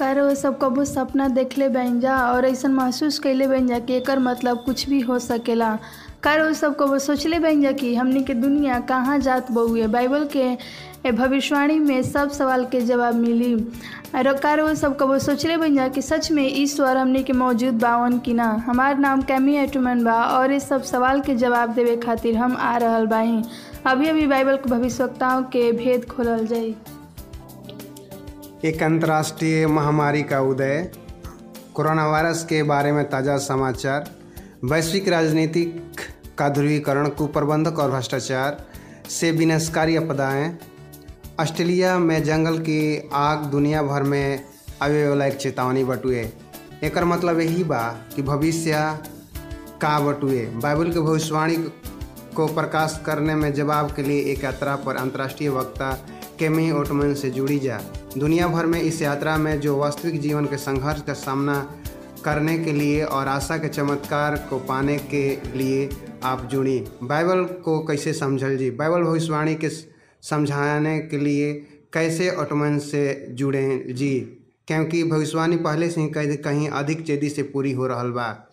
काहे वो सब कबो सपना देखले बाइन जा और अइसन महसूस कइले बाइन जा कि एकर मतलब कुछ भी हो सकेला। काहे वो सब कबो सोचले बाइन जा कि हमनी के दुनिया कहाँ जात बउए बाइबल के भविष्यवाणी में सब सवाल के जवाब मिली। और काहे वो सब कबो सोचले बाइन जा कि सच में ईश्वर हमनी के मौजूद बावन कि ना। हमार नाम कैमी एटमन बा और इस सब सवाल के जवाब देवे खातिर हम आ रहल बाहीं। अभी अभी बाइबल के भविष्यवक्ताओं के भेद खोलल जाई। एक अंतर्राष्ट्रीय महामारी का उदय कोरोना वायरस के बारे में ताज़ा समाचार, वैश्विक राजनीतिक का ध्रुवीकरण, कुप्रबंधक और भ्रष्टाचार से विनाशकारी आपदाएँ। ऑस्ट्रेलिया में जंगल की आग, दुनिया भर में आवे वाला एक चेतावनी बटुए। एक मतलब यही बा कि भविष्य का बटुए। बाइबल के भविष्यवाणी को प्रकाश करने में जवाब के लिए एक यात्रा पर अंतर्राष्ट्रीय वक्ता केमी ओटमन से जुड़ी जा। दुनिया भर में इस यात्रा में जो वास्तविक जीवन के संघर्ष का सामना करने के लिए और आशा के चमत्कार को पाने के लिए आप जुड़ी बाइबल को कैसे समझल जी? बाइबल भविष्यवाणी के समझाने के लिए कैसे ओटमन से जुड़े जी? क्योंकि भविष्यवाणी पहले से ही कहीं कहीं अधिक तेज़ी से पूरी हो रहा बा।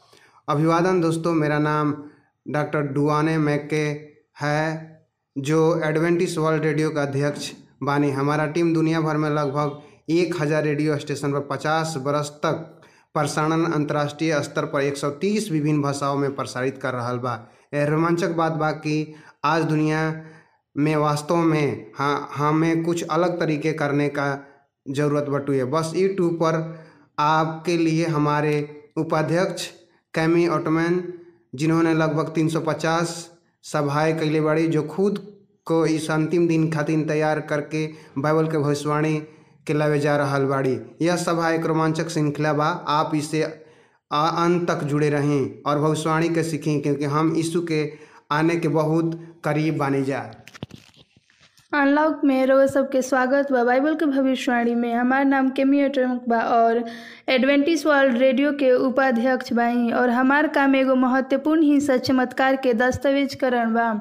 अभिवादन दोस्तों, मेरा नाम डॉक्टर डुआने मैके है, जो एडवेंटिस वर्ल्ड रेडियो का अध्यक्ष बानी, हमारा टीम दुनिया भर में लगभग एक हज़ार रेडियो स्टेशन पर पचास बरस तक प्रसारण अंतर्राष्ट्रीय स्तर पर 130 विभिन्न भाषाओं में प्रसारित कर रहा बा। रोमांचक बात बा कि आज दुनिया में वास्तव में हाँ हमें कुछ अलग तरीके करने का ज़रूरत बटू है बस यूट्यूब पर आपके लिए हमारे उपाध्यक्ष कैमी ऑटमैन जिन्होंने लगभग 350 सभाएँ कैले बड़ी, जो खुद को इस अंतिम दिन खातिर तैयार करके बाइबल के भविष्यवाणी के लवे जा रहा बाड़ी। यह सभा एक रोमांचक श्रृंखला बा। आप इसे अंत तक जुड़े रहें और भविष्यवाणी के सीखें क्योंकि हम यीशु के आने के बहुत करीब बानी जा। अनलॉक में रोज सबके स्वागत बा। बाइबल के भविष्यवाणी में हमार नाम केमी अटरमक बा और एडवेंटिस वर्ल्ड रेडियो के उपाध्यक्ष बाई और हमार काम एगो महत्वपूर्ण हिस्सा चमत्कार के दस्तावेजकरण बा।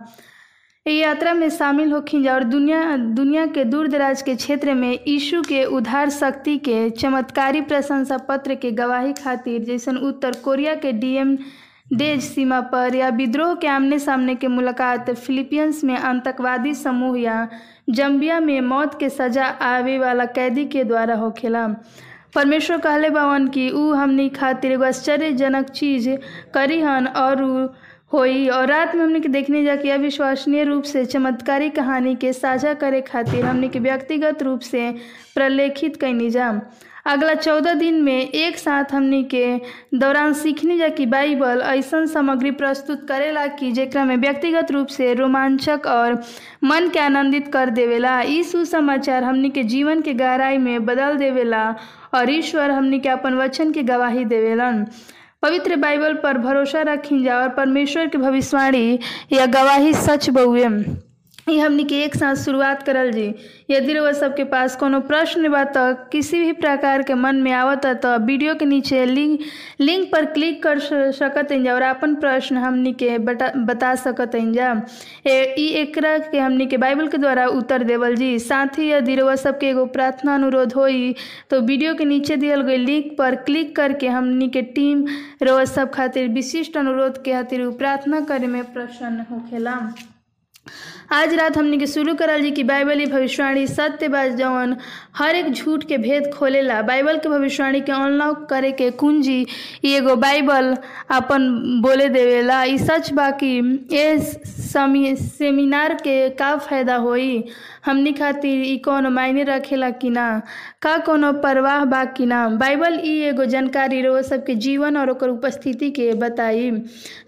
यात्रा में शामिल होखिन और दुनिया दुनिया के दूर दराज के क्षेत्र में यीशु के उधार शक्ति के चमत्कारी प्रशंसा पत्र के गवाही खातिर जैसन उत्तर कोरिया के डीएम डेज़ सीमा पर या विद्रोह के आमने सामने के मुलाकात फिलीपींस में आतंकवादी समूह या जम्बिया में मौत के सजा आवे वाला कैदी के द्वारा होखेला परमेश्वर कहले बावन कि ऊ हमनी खातिर एगो आश्चर्यजनक चीज़ करी हन और होई और रात में हमने के देखने जाके अविश्वसनीय रूप से, चमत्कारी कहानी के साझा करे खातिर हमने के व्यक्तिगत रूप से प्रलेखित कैनी जा अगला चौदह दिन में एक साथ हमनी के दौरान सीखने जा कि बाइबल ऐसा सामग्री प्रस्तुत करेला कि जरा में व्यक्तिगत रूप से रोमांचक और मन के आनंदित कर देवेला। ई सुसमाचार हमनी के जीवन के गहराई में बदल देवेला और ईश्वर हमनी के अपन वचन के गवाही देवेलन। पवित्र बाइबल पर भरोसा रखी जा और परमेश्वर की भविष्यवाणी या गवाही सच बउए ये हमनी के एक साथ शुरुआत करल जी। यदि सबके पास कोनो प्रश्न बा तो किसी भी प्रकार के मन में आवत तो वीडियो के नीचे लिंक लिंक पर क्लिक कर सकत जा और अपन प्रश्न हमनी के बता बता सकत जा। ई एकरा के हमनी के बाइबल के द्वारा उत्तर देवल जी। साथ ही यदि रउआ सबके एगो प्रार्थना अनुरोध होई तो वीडियो के नीचे दियल गई लिंक पर क्लिक करके हमनी के टीम रउआ सब खातिर विशिष्ट अनुरोध के खातिर प्रार्थना करे में प्रसन्न होखेला। आज रात हमने के शुरू करल जी कि बाइबल भविष्यवाणी, सत्य बा जवन हर एक झूठ के भेद खोलेला। बाइबल के भविष्यवाणी के अनलॉक करे के कुंजी एगो बाइबल अपन बोले देवेला, ई सच बाकी कि ये सेमिनार के का फ़ायदा होई? हमनी खातिर इ मायने रखेला कि ना? का कोनो परवाह बा कि ना? बाइबल इ एगो जानकारी रो सबके जीवन और ओकर उपस्थिति के बताई।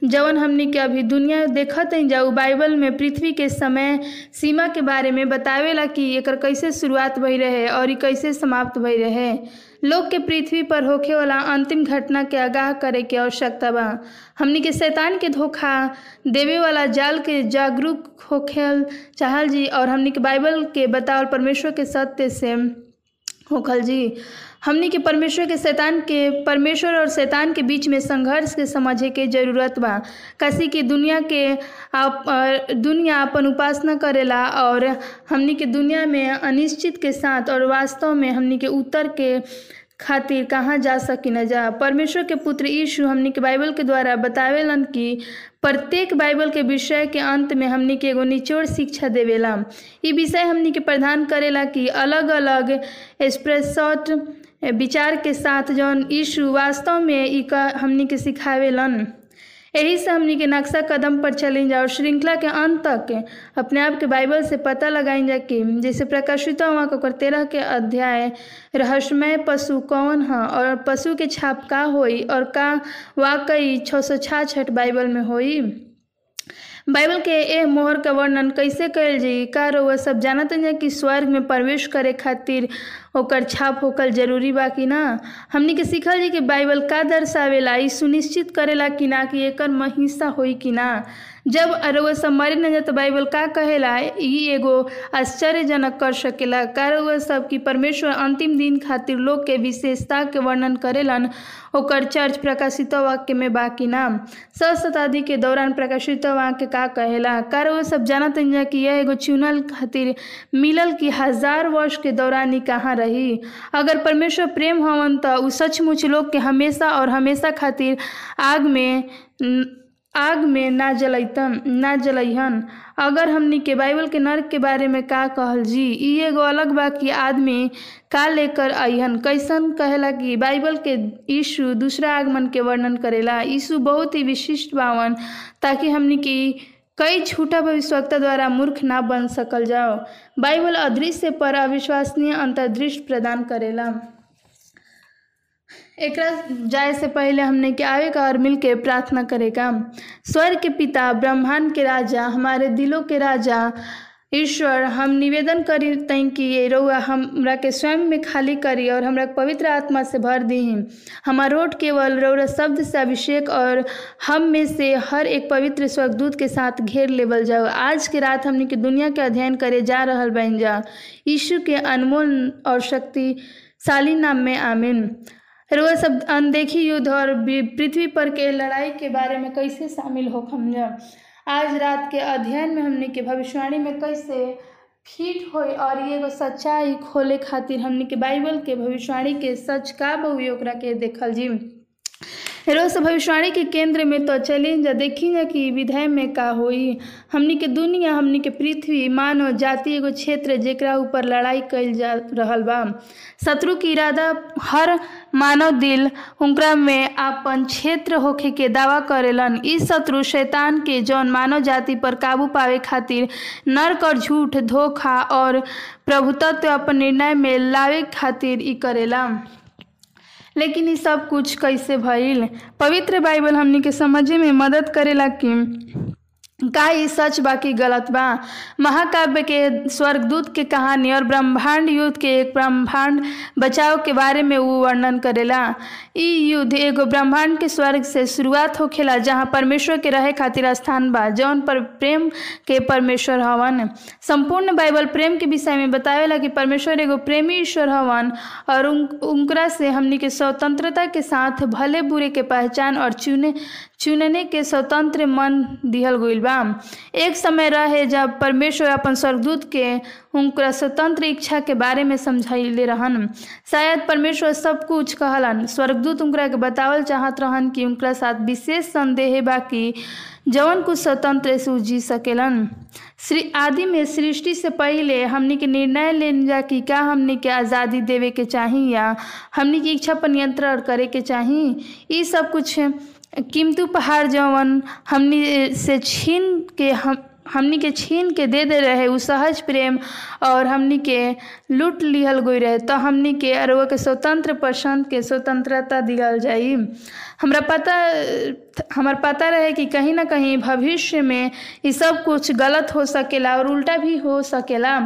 जवन हमनी के अभी दुनिया देखत जाऊ बाइबल में पृथ्वी के समय सीमा के बारे में बतावेला कि एकर कैसे शुरुआत भई रहे और इ कैसे समाप्त भई रहे। लोग के पृथ्वी पर होखे वाला अंतिम घटना के आगाह करे के आवश्यकता बा हमनी के शैतान के धोखा देवे वाला जाल के जागरूक होखेल चाहल जी और हमनी के बाइबल के बतावल परमेश्वर के सत्य से होखल जी। हमनी के परमेश्वर के शैतान के, परमेश्वर और शैतान के बीच में संघर्ष के समझे के ज़रूरत बा। कसी की दुनिया के आप दुनिया अपन उपासना करेला और हमनी के दुनिया में अनिश्चित के साथ और वास्तव में हमनी के उत्तर के खातिर कहाँ जा सकी न जा। परमेश्वर के पुत्र यीशु हमनी के बाइबल के द्वारा बतावेलन कि प्रत्येक बाइबल के विषय के अंत में हमनी के एगो निचोड़ शिक्षा देवेला। विषय हमनी के प्रदान करेला कि अलग अलग एक्सप्रेसट विचार के साथ जौन यीशु वास्तव में ई का हमनी के सिखावेलन। यही से हमनी के नक्शा कदम पर चली जा और श्रृंखला के अंत तक अपने आप के बाइबल से पता लगाई जा कि जैसे प्रकाशित वहाँ को तेरह के अध्याय, रहस्यमय पशु कौन है और पशु के छाप का होई और का वाकई छः सौ छाछठ बाइबल में होई? बाइबल के ए मोहर का वर्णन कैसे कल जाई का रउआ सब जानत हैं कि स्वर्ग में प्रवेश करे खातिर ओकर छाप होकल ज़रूरी बा कि ना? हमनी के सीखल जी कि बाइबल का दर्शावेला, ई सुनिश्चित करेला कि ना कि एकर महिषा होई कि ना? जब रउआ सब मरे न जा तो बाइबल का कहेला ई एगो आश्चर्यजनक कर सकेला। का रउआ सब कि परमेश्वर अंतिम दिन खातिर लोग के विशेषता के वर्णन करेलन, ओकर चर्च प्रकाशित वाक्य में बाकी नाम सौ शताब्दी के दौरान प्रकाशित वाक्य का कहेला। का रउआ सब जानत कि यह एगो चुनल खातिर मिलल कि हज़ार वर्ष के दौरान ही कहाँ रही। अगर परमेश्वर प्रेम हवन तो सचमुच लोग के हमेशा और हमेशा खातिर आग में आग में ना जलैतन ना जलैहन। अगर हमनी के बाइबल के नर्क के बारे में का कहल जी, ई एगो अलग बा कि आदमी का लेकर अहन कैसन कहेला कि बाइबल के यीशु दूसरा आगमन के वर्णन करेला। यीशु बहुत ही विशिष्ट बावन, ताकि हमनी की कई झूठा भविष्यवक्ता द्वारा मूर्ख ना बन सकल जाओ। बाइबल अदृश्य पर अविश्वसनीय अंतर्दृष्टि प्रदान करेला। एकरा जाए से पहले हमने के आवे का और मिल के प्रार्थना करेगा स्वर्ग के पिता, ब्रह्मांड के राजा, हमारे दिलों के राजा, ईश्वर, हम निवेदन करी तई कि ये रउआ हमरा के स्वयं में खाली करी और हमरा पवित्र आत्मा से भर दी। हमार रोड केवल रौरा शब्द से अभिषेक और हम में से हर एक पवित्र स्वर्गदूत के साथ घेर लेवल जाओ आज के रात हमने के दुनिया के अध्ययन करे जा रहा बन जा। यीशु के अनमोल और शक्तिशाली नाम में आमीन। रुआ सब अनदेखी युद्ध और पृथ्वी पर के लड़ाई के बारे में कैसे शामिल हो हम आज रात के अध्ययन में हमने के भविष्यवाणी में कैसे फिट हो और ये एगो सच्चाई खोले खातिर हमने के बाइबल के भविष्यवाणी के सच का बहु ओकरा के देखल जी। रोज भविष्यवाणी के केंद्र में तो चली, जा देखी जा कि विधेय में का होई। हमनी के दुनिया, हमनी के पृथ्वी, मानव, जाति एगो क्षेत्र जेकरा ऊपर लड़ाई कल जा रहल बा। शत्रु की इरादा हर मानव दिल उनकरा में आपन क्षेत्र होखे के दावा करेलन। इस शत्रु शैतान के जौन मानव जाति पर काबू पावे खातिर नर्क और झूठ, धोखा और प्रभुत्व अपन निर्णय में लावे खातिर ई करेला। लेकिन ये सब कुछ कैसे भइल? पवित्र बाइबल हमनी के समझे में मदद करेला कि का ये सच, बाकी गलत बा। महाकाव्य के स्वर्गदूत के कहानी और ब्रह्मांड युद्ध के एक ब्रह्मांड बचाव के बारे में वो वर्णन करेला। युद्ध एगो ब्रह्मांड के स्वर्ग से शुरुआत होखेला, जहाँ परमेश्वर के रहे खातिर स्थान बा, जौन पर प्रेम के परमेश्वर हवन। संपूर्ण बाइबल प्रेम के विषय में बतावेला कि परमेश्वर एगो प्रेमी ईश्वर हवन और उनकरा से हमनी के स्वतंत्रता के साथ भले बुरे के पहचान और चुने चुनने के स्वतंत्र मन दिहल गईल बा। एक समय रहे जब परमेश्वर अपन स्वर्गदूत के उनका स्वतंत्र इच्छा के बारे में समझाइले रहन। शायद परमेश्वर सब कुछ कहलन। स्वर्गदूत उनकरा के बतावल चाहत रहन कि उनकरा साथ विशेष संदेह बा कि जवन कुछ स्वतंत्र से जी सकेलन। श्री आदि में सृष्टि से पहले हमनी के निर्णय लेन जा कि का हमनी के आज़ादी देवे के चाही या हमनी की इच्छा पर नियंत्रण करे के चाही। ये सब कुछ कीमती पहाड़ जवन हमनी से छीन के हम, हमनी के छीन के दे दे रहे उ सहज प्रेम और हमनी के लूट लिहल गई रहे तो हमनी के अरवा के स्वतंत्र पसंद के स्वतंत्रता दिहल जाई। हमरा पता, हमार पता रहे कि कहीं ना कहीं भविष्य में ये सब कुछ गलत हो सकेला और उल्टा भी हो सकेला।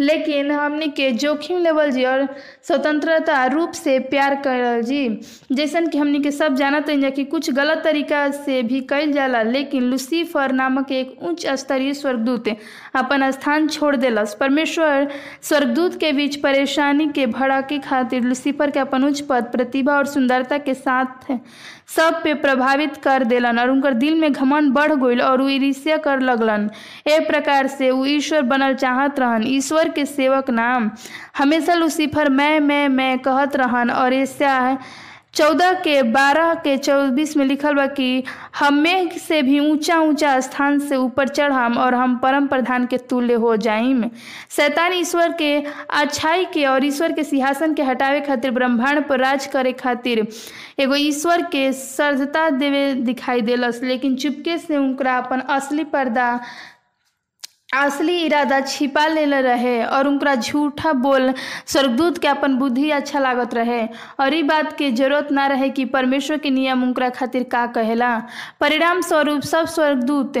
लेकिन हमने के जोखिम लेवल जी और स्वतंत्रता रूप से प्यार करल जी। जैसन कि हमने के सब जानत हैं कि कुछ गलत तरीका से भी कल जाला, लेकिन लुसीफर नामक एक उच्च स्तरीय स्वर्गदूत अपन स्थान छोड़ देलस। परमेश्वर स्वर्गदूत के बीच परेशानी के भड़ा के खातिर लुसीफर के अपन उच्च पद, प्रतिभा और सुंदरता के साथ सब पे प्रभावित कर दिलन और उनकर दिल में घमंड बढ़ गई और उ ईर्ष्या कर लगलन। ए प्रकार से उ ईश्वर बनल चाहत रहन। ईश्वर के सेवक नाम हमेशा लूसीफर मैं मैं मैं कहत रहन और ऐसा चौदह के बारह के चौबीस में लिखल बा कि हमें से भी ऊँचा ऊँचा स्थान से ऊपर चढ़ाम और हम परम प्रधान के तुल्य हो जाइम। शैतान ईश्वर के अच्छाई के और ईश्वर के सिंहासन के हटावे खातिर ब्रह्मांड पर राज करे खातिर एगो ईश्वर के सर्जता देवे दिखाई देलस, लेकिन चुपके से उनकरा अपन असली पर्दा असली इरादा छिपा लेले रहे और उनका झूठा बोल स्वर्गदूत के अपन बुद्धि अच्छा लागत रहे। और बात के ज़रूरत ना रहे कि परमेश्वर के नियम उनका खातिर का कहला। परिणाम स्वरूप सब स्वर्गदूत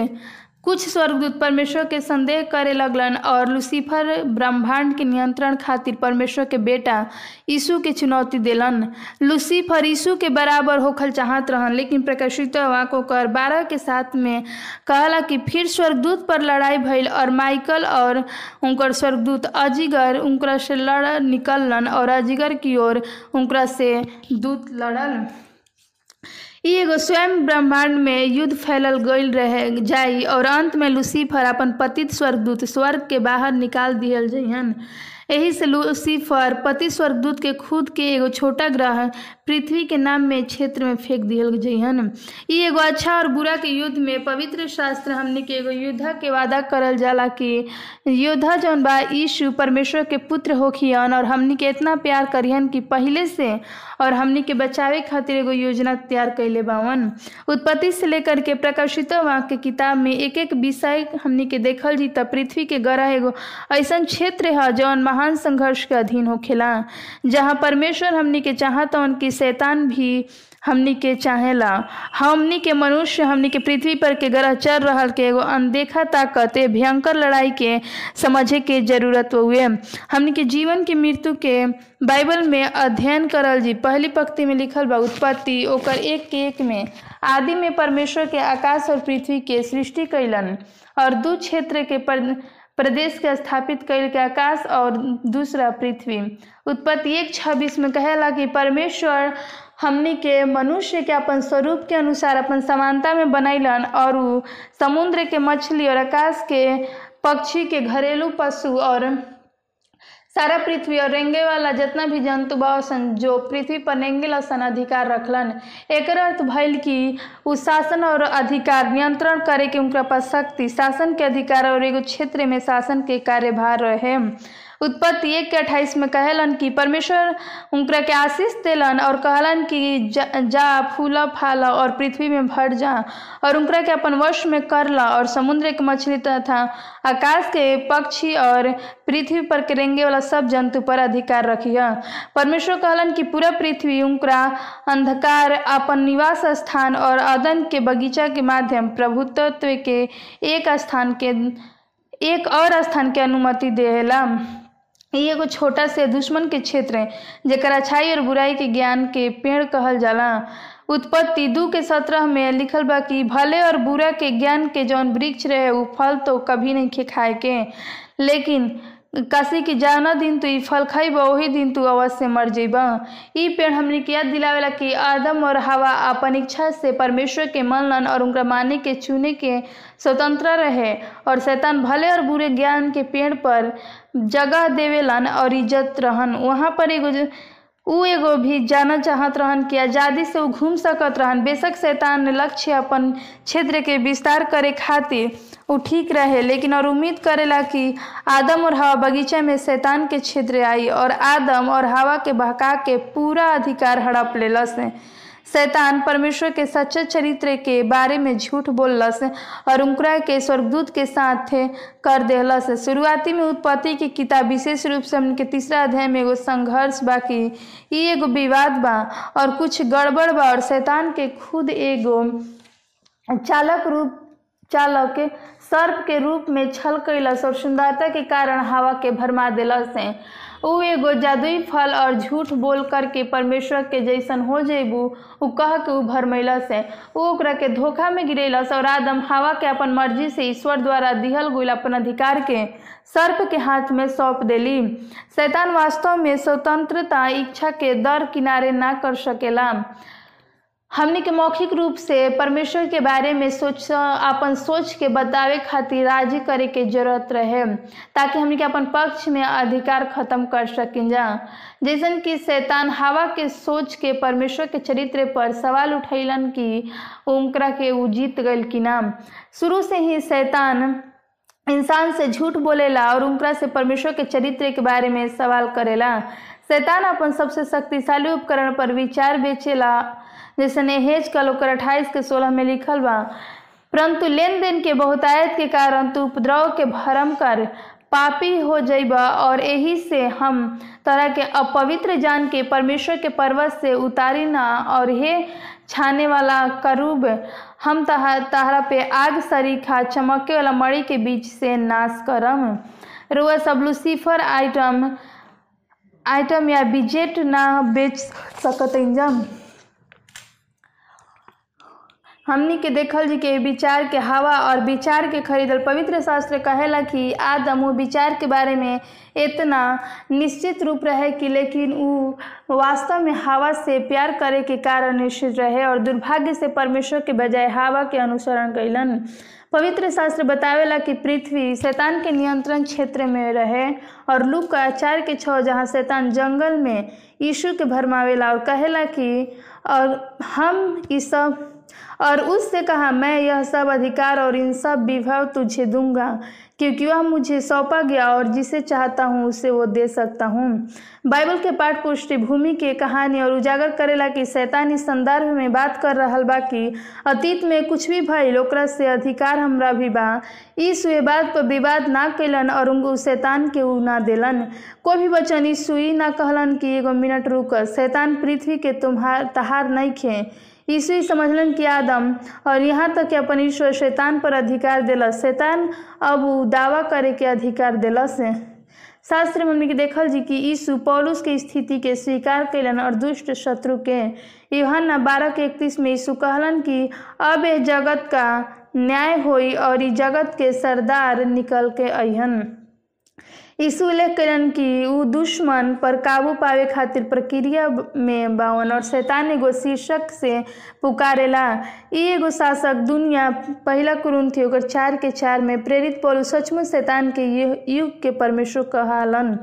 कुछ स्वर्गदूत परमेश्वर के संदेह करे लगलन और लूसीफर ब्रह्मांड के नियंत्रण खातिर परमेश्वर के बेटा यीशु के चुनौती दिलन। लूसीफर यीशु के बराबर होखल चाहत रहन, लेकिन प्रकाशित वाको कर बारह के साथ में कहला कि फिर स्वर्गदूत पर लड़ाई भइल और माइकल और उनकर स्वर्गदूत अजिगर उनकरा से लड़ निकललन और अजिगर की ओर उनकरा से दूत लड़ल। ई एगो स्वयं ब्रह्मांड में युद्ध फैलल गई रहे जाई और अंत में लूसीफर अपन पतित स्वर्गदूत स्वर्ग के बाहर निकाल दिया जइहन। एही से लूसीफर पति स्वर्गदूत के खुद के एगो छोटा ग्रह पृथ्वी के नाम में क्षेत्र में फेंक दियल जइहन। ई एगो अच्छा और बुरा के युद्ध में पवित्र शास्त्र हमने के एगो युद्ध के वादा करल जाला कि योद्धा जौन बा यीशु परमेश्वर के पुत्र होखियन और हमनी के इतना प्यार करिहन कि पहले से और हमनी के बचावे खातिर एगो योजना तैयार कैले बावन। उत्पत्ति से लेकर के प्रकाशित वाक्य किताब में एक एक विषय हमनी के देखल जी त पृथ्वी के ग्रह एगो ऐसा क्षेत्र है जौन महान संघर्ष के अधीन होखेला जहाँ परमेश्वर हमनी के चाहतवन कि शैतान भी हमनी के चाहेला। हमनी के मनुष्य, हमनी के पृथ्वी पर के ग्रह चल रहल के एगो अनदेखा ताकत भयंकर लड़ाई के समझे के ज़रूरत हुए। हमनी के जीवन की मृत्यु के बाइबल में अध्ययन करल जी, पहली पंक्ति में लिखल बा, उत्पत्ति, ओकर एक के एक में, आदि में परमेश्वर के आकाश और पृथ्वी के सृष्टि कैलन और दू क्षेत्र के पर प्रदेश के स्थापित कल के आकाश और दूसरा पृथ्वी। उत्पत्ति एक छब्बीस में कहला कि परमेश्वर हमनी के मनुष्य के अपन स्वरूप के अनुसार अपन समानता में बनैलन और समुद्र के मछली और आकाश के पक्षी के घरेलू पशु और सारा पृथ्वी और रेंगे वाला जितना भी जंतु बासन जो पृथ्वी पर रेंगे सन अधिकार रखलन, एकर अर्थ भइल कि उ शासन और अधिकार नियंत्रण करे के उनका पास शक्ति, शासन के अधिकार और एगो क्षेत्र में शासन के कार्यभार रहे उत्पत्ति एक के अट्ठाईस में कहलन कि परमेश्वर उनकरा के आशीष देलन और कहलन कि जा, जा फूला फाला और पृथ्वी में भर जा और उनकरा के अपन वश में करला और समुद्र के मछली तथा आकाश के पक्षी और पृथ्वी पर के रेंगे वाला सब जंतु पर अधिकार रखिया। परमेश्वर कहलन कि पूरा पृथ्वी उनकरा अंधकार अपन निवास स्थान और अदन के बगीचा के माध्यम प्रभुत्व के एक स्थान के एक और स्थान के अनुमति देला ई एगो छोटा से दुश्मन के क्षेत्र है, जेकर अच्छाई और बुराई के ज्ञान के पेड़ कहल जाला। उत्पत्ति दू के सत्रह में लिखल बा कि भले और बुरा के ज्ञान के जौन वृक्ष रहे, उ फल तो कभी नहीं खाए के लेकिन काशी की जाना दिन तू फल खाइब वही दिन तू अवश्य मर जेब ई पेड़ हमने के याद दिलावेला कि आदम और हवा अपन इच्छा से परमेश्वर के मनलन और उनका माने के चुने के स्वतंत्र रहे, और शैतान भले और बुरे ज्ञान के पेड़ पर जगह देवेलन और इज़्ज़त रहन। वहाँ पर एगो उ एगो भी जाना चाहत रहन कि आज़ादी से उ घूम सकत रहन। बेशक शैतान लक्ष्य अपन क्षेत्र के विस्तार करे खातिर उ ठीक रहे, लेकिन और उम्मीद करेला कि आदम और हवा बगीचा में शैतान के क्षेत्र आई और आदम और हवा के बहका के पूरा अधिकार हड़प लेलस। शैतान परमेश्वर के सच्चे चरित्र के बारे में झूठ बोललस, और उनकरा के स्वर्गदूत के साथ कर देहलस शुरुआती में उत्पत्ति की किताब विशेष रूप से उनके तीसरा अध्याय में एगो संघर्ष बाकी ई एगो विवाद बा, और कुछ गड़बड़ बा, और शैतान के खुद एगो चालक रूप चालक सर्प के रूप में छल कैलस और सुंदरता के कारण हवा के भरमा दिलस उ एगो जादुई फल और झूठ बोल करके परमेश्वर के जैसन हो जेबू, उ कह के उ भरमैलस उ ओकरा के धोखा में गिरेलस और आदम हवा के अपन मर्ज़ी से ईश्वर द्वारा दिहल गईल अपन अधिकार के सर्प के हाथ में सौंप देली। शैतान वास्तव में स्वतंत्रता, इच्छा के दर किनारे ना कर सकेला। हमने के मौखिक रूप से परमेश्वर के बारे में सोच, अपन सोच के बतावे खातिर राज़ी करे के ज़रूरत रहे, ताकि हमने के अपन पक्ष में अधिकार खत्म कर सकें जा। जैसन कि शैतान हवा के सोच के परमेश्वर के चरित्र पर सवाल उठैलन कि उनकरा के उ जीत गल कि ना। शुरू से ही शैतान इंसान से झूठ बोलेला और उनकरा से परमेश्वर के चरित्र के बारे में सवाल करेला। शैतान अपन सबसे शक्तिशाली उपकरण पर विचार बेचेला जैसे नेहेज कल ओकर अट्ठाईस के सोलह में लिखल बा, परंतु लेन देन के बहुतायत के कारण तू उपद्रव के भरम कर पापी हो जइबा और यही से हम तरह के अपवित्र जान के परमेश्वर के पर्वत से उतारी ना और हे छाने वाला करूब, हम तहा तहरा पे आग सरीखा चमके वाला मड़ी के बीच से नाश करम। रुआ सब लूसीफर आइटम आइटम या बिजेट ना बेच सकत इंजम? हमनी के देखल जी के विचार के हवा और विचार के खरीदल पवित्र शास्त्र कहेला कि आदम वो विचार के बारे में इतना निश्चित रूप रहे कि लेकिन वो वास्तव में हवा से प्यार करे के कारण निश्चित रहे और दुर्भाग्य से परमेश्वर के बजाय हवा के अनुसरण कैलन पवित्र शास्त्र बतावेला कि पृथ्वी शैतान के नियंत्रण क्षेत्र में रहे और लूक का आचार के छः जहाँ शैतान जंगल में यीशु के भरमावेला और कहेला कि और हम इस सब और उससे कहा, मैं यह सब अधिकार और इन सब विभव तुझे दूँगा, क्योंकि वह मुझे सौंपा गया और जिसे चाहता हूँ, उसे वो दे सकता हूँ। बाइबल के पाठ पृष्ठभूमि के कहानी और उजागर करेला कि इस संदर्भ में बात कर रहा बा कि अतीत में कुछ भी भइल, ओकरा से अधिकार हमरा भी बा। वे बात पर विवाद ना कैलन और उनको शैतान के उ ना देलन। कोई भी वचन ई सुई ना कहलन कि एगो मिनट रुक शैतान पृथ्वी के तुम्हार तहार नहीं खे यीशु समझलन कि आदम, और यहाँ तक कि अपन ईश्वर शैतान पर अधिकार दिलस। शैतान अब उ दावा करे के अधिकार दिलस। शास्त्र में हमने देखल जी कि यीशु पौलुस के स्थिति के स्वीकार कैलन और दुष्ट शत्रु के यूहन्ना बारह के इकतीस में यीशु कहलन कि अब यह जगत का न्याय होई और जगत के सरदार निकल के अहन यीशु उल्लेख कलन कि उ दुश्मन पर काबू पावे खातिर प्रक्रिया में बावन और शैतान एगो शीर्षक से पुकारेला। ई एगो शासक दुनिया, पहला कुरुन थी ओकर चार के चार में प्रेरित पौलु सचमुच शैतान के युग के परमेश्वर कहालन।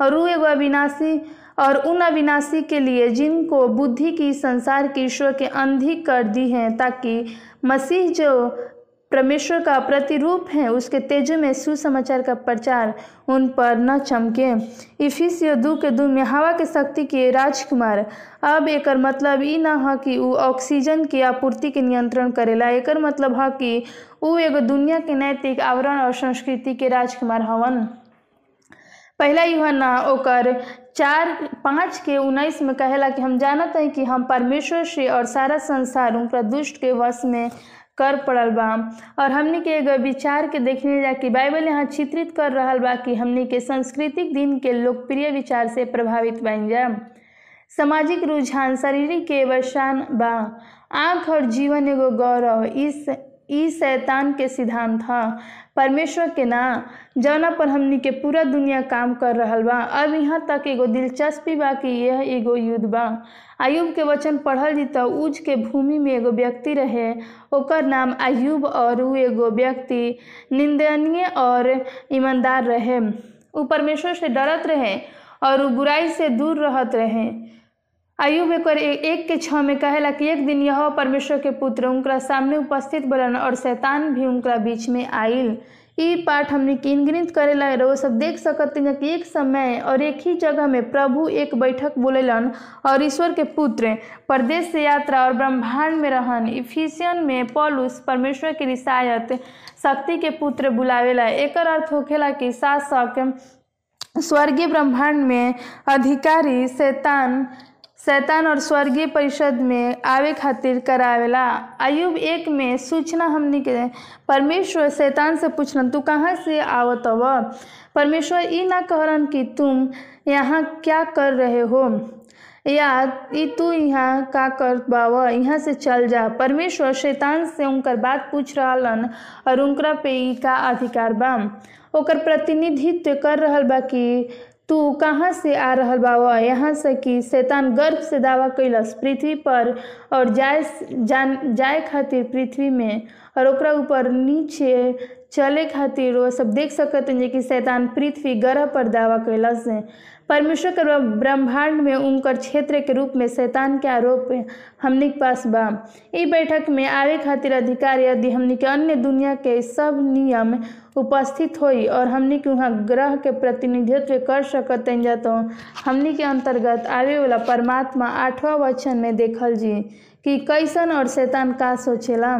और उ एगो अविनाशी और उन अविनाशी के लिए जिनको बुद्धि की संसार के ईश्वर के अंधी कर दी है ताकि मसीह जो परमेश्वर का प्रतिरूप है, उसके तेज में सुसमाचार का प्रचार उन पर न चमके। इफिसियो दू के दू में हवा के शक्ति के राजकुमार। अब एक मतलब ई ना है कि उ ऑक्सीजन की आपूर्ति के नियंत्रण करेला। एक मतलब है कि उ एगो दुनिया के नैतिक आवरण और संस्कृति के राजकुमार हवन। पहला यूहन्ना ओकर चार पाँच के उन्नीस में कहेला कि हम जानत हैं कि हम परमेश्वर से और सारा संसार उनका दुष्ट के वश में कर पड़ल बा। और हमने के एगो विचार के देखने जा कि बाइबल यहाँ चित्रित कर रहा बा कि हमने के सांस्कृतिक दिन के लोकप्रिय विचार से प्रभावित बन जा। सामाजिक रुझान, शारीरिक के वशान बा। आँख और जीवन एगो गौरव, इस ई शैतान के सिद्धांत था। परमेश्वर के ना। जौना पर हमनी के पूरा दुनिया काम कर रहा बा। अब यहाँ तक एगो दिलचस्पी बा कि यह एगो युद्ध बा। आयुब के वचन पढ़ल जी तो उज के भूमि में एगो व्यक्ति रहे। ओकर नाम आयुब और उ एगो व्यक्ति निंदनीय और ईमानदार रहे। उ परमेश्वर से डरत रहे और उ बुराई से दूर रहत रहे। आयुब एक, एक के छः में कहेला कि एक दिन यह परमेश्वर के पुत्र उनका सामने उपस्थित बलन और शैतान भी उनका बीच में आइल। ई पाठ हमने गिनगिनित करेला वो सब देख सकते हैं कि एक समय और एक ही जगह में प्रभु एक बैठक बोलेलन और ईश्वर के पुत्र परदेश से यात्रा और ब्रह्मांड में रहन। इफिसियन में पॉलुस परमेश्वर की रिसायत शक्ति के पुत्र बुलावेला एक अर्थ होखेला कि शासक स्वर्गीय ब्रह्मांड में अधिकारी शैतान शैतान और स्वर्गीय परिषद में आवे खातिर करावेला। अयुब एक में सूचना हमने के परमेश्वर शैतान से पूछलन, तू कहाँ से आवत हव? परमेश्वर ई ना कहरन कि तुम यहाँ क्या कर रहे हो। या ई तू यहाँ का कर बाव, यहाँ से चल जा। परमेश्वर शैतान से उनकर बात पूछ रहलन और उनकरा पे का अधिकार बा। ओकर प्रतिनिधित्व कर रहल बा कि तू कहाँ से आ रहा बाबा यहाँ से कि शैतान गर्व से दावा कैलस पृथ्वी पर और जाय जान जाए खातिर पृथ्वी में और ओकरा ऊपर नीचे चले खातिर वो सब देख सकते हैं कि शैतान पृथ्वी गर्भ पर दावा कैलस परमेश्वर के ब्रह्मांड में उनकर क्षेत्र के रूप में शैतान के आरोप हमनी के पास बा। बैठक में आवे खातिर अधिकार यदि हमनी के अन्य दुनिया के सब नियम उपस्थित होई और हमनी के वहाँ ग्रह के प्रतिनिधित्व कर सकत जा तो हमनी के अंतर्गत आवे वाला परमात्मा आठवां वचन में देखल जी कि कैसन और शैतान का सोचेला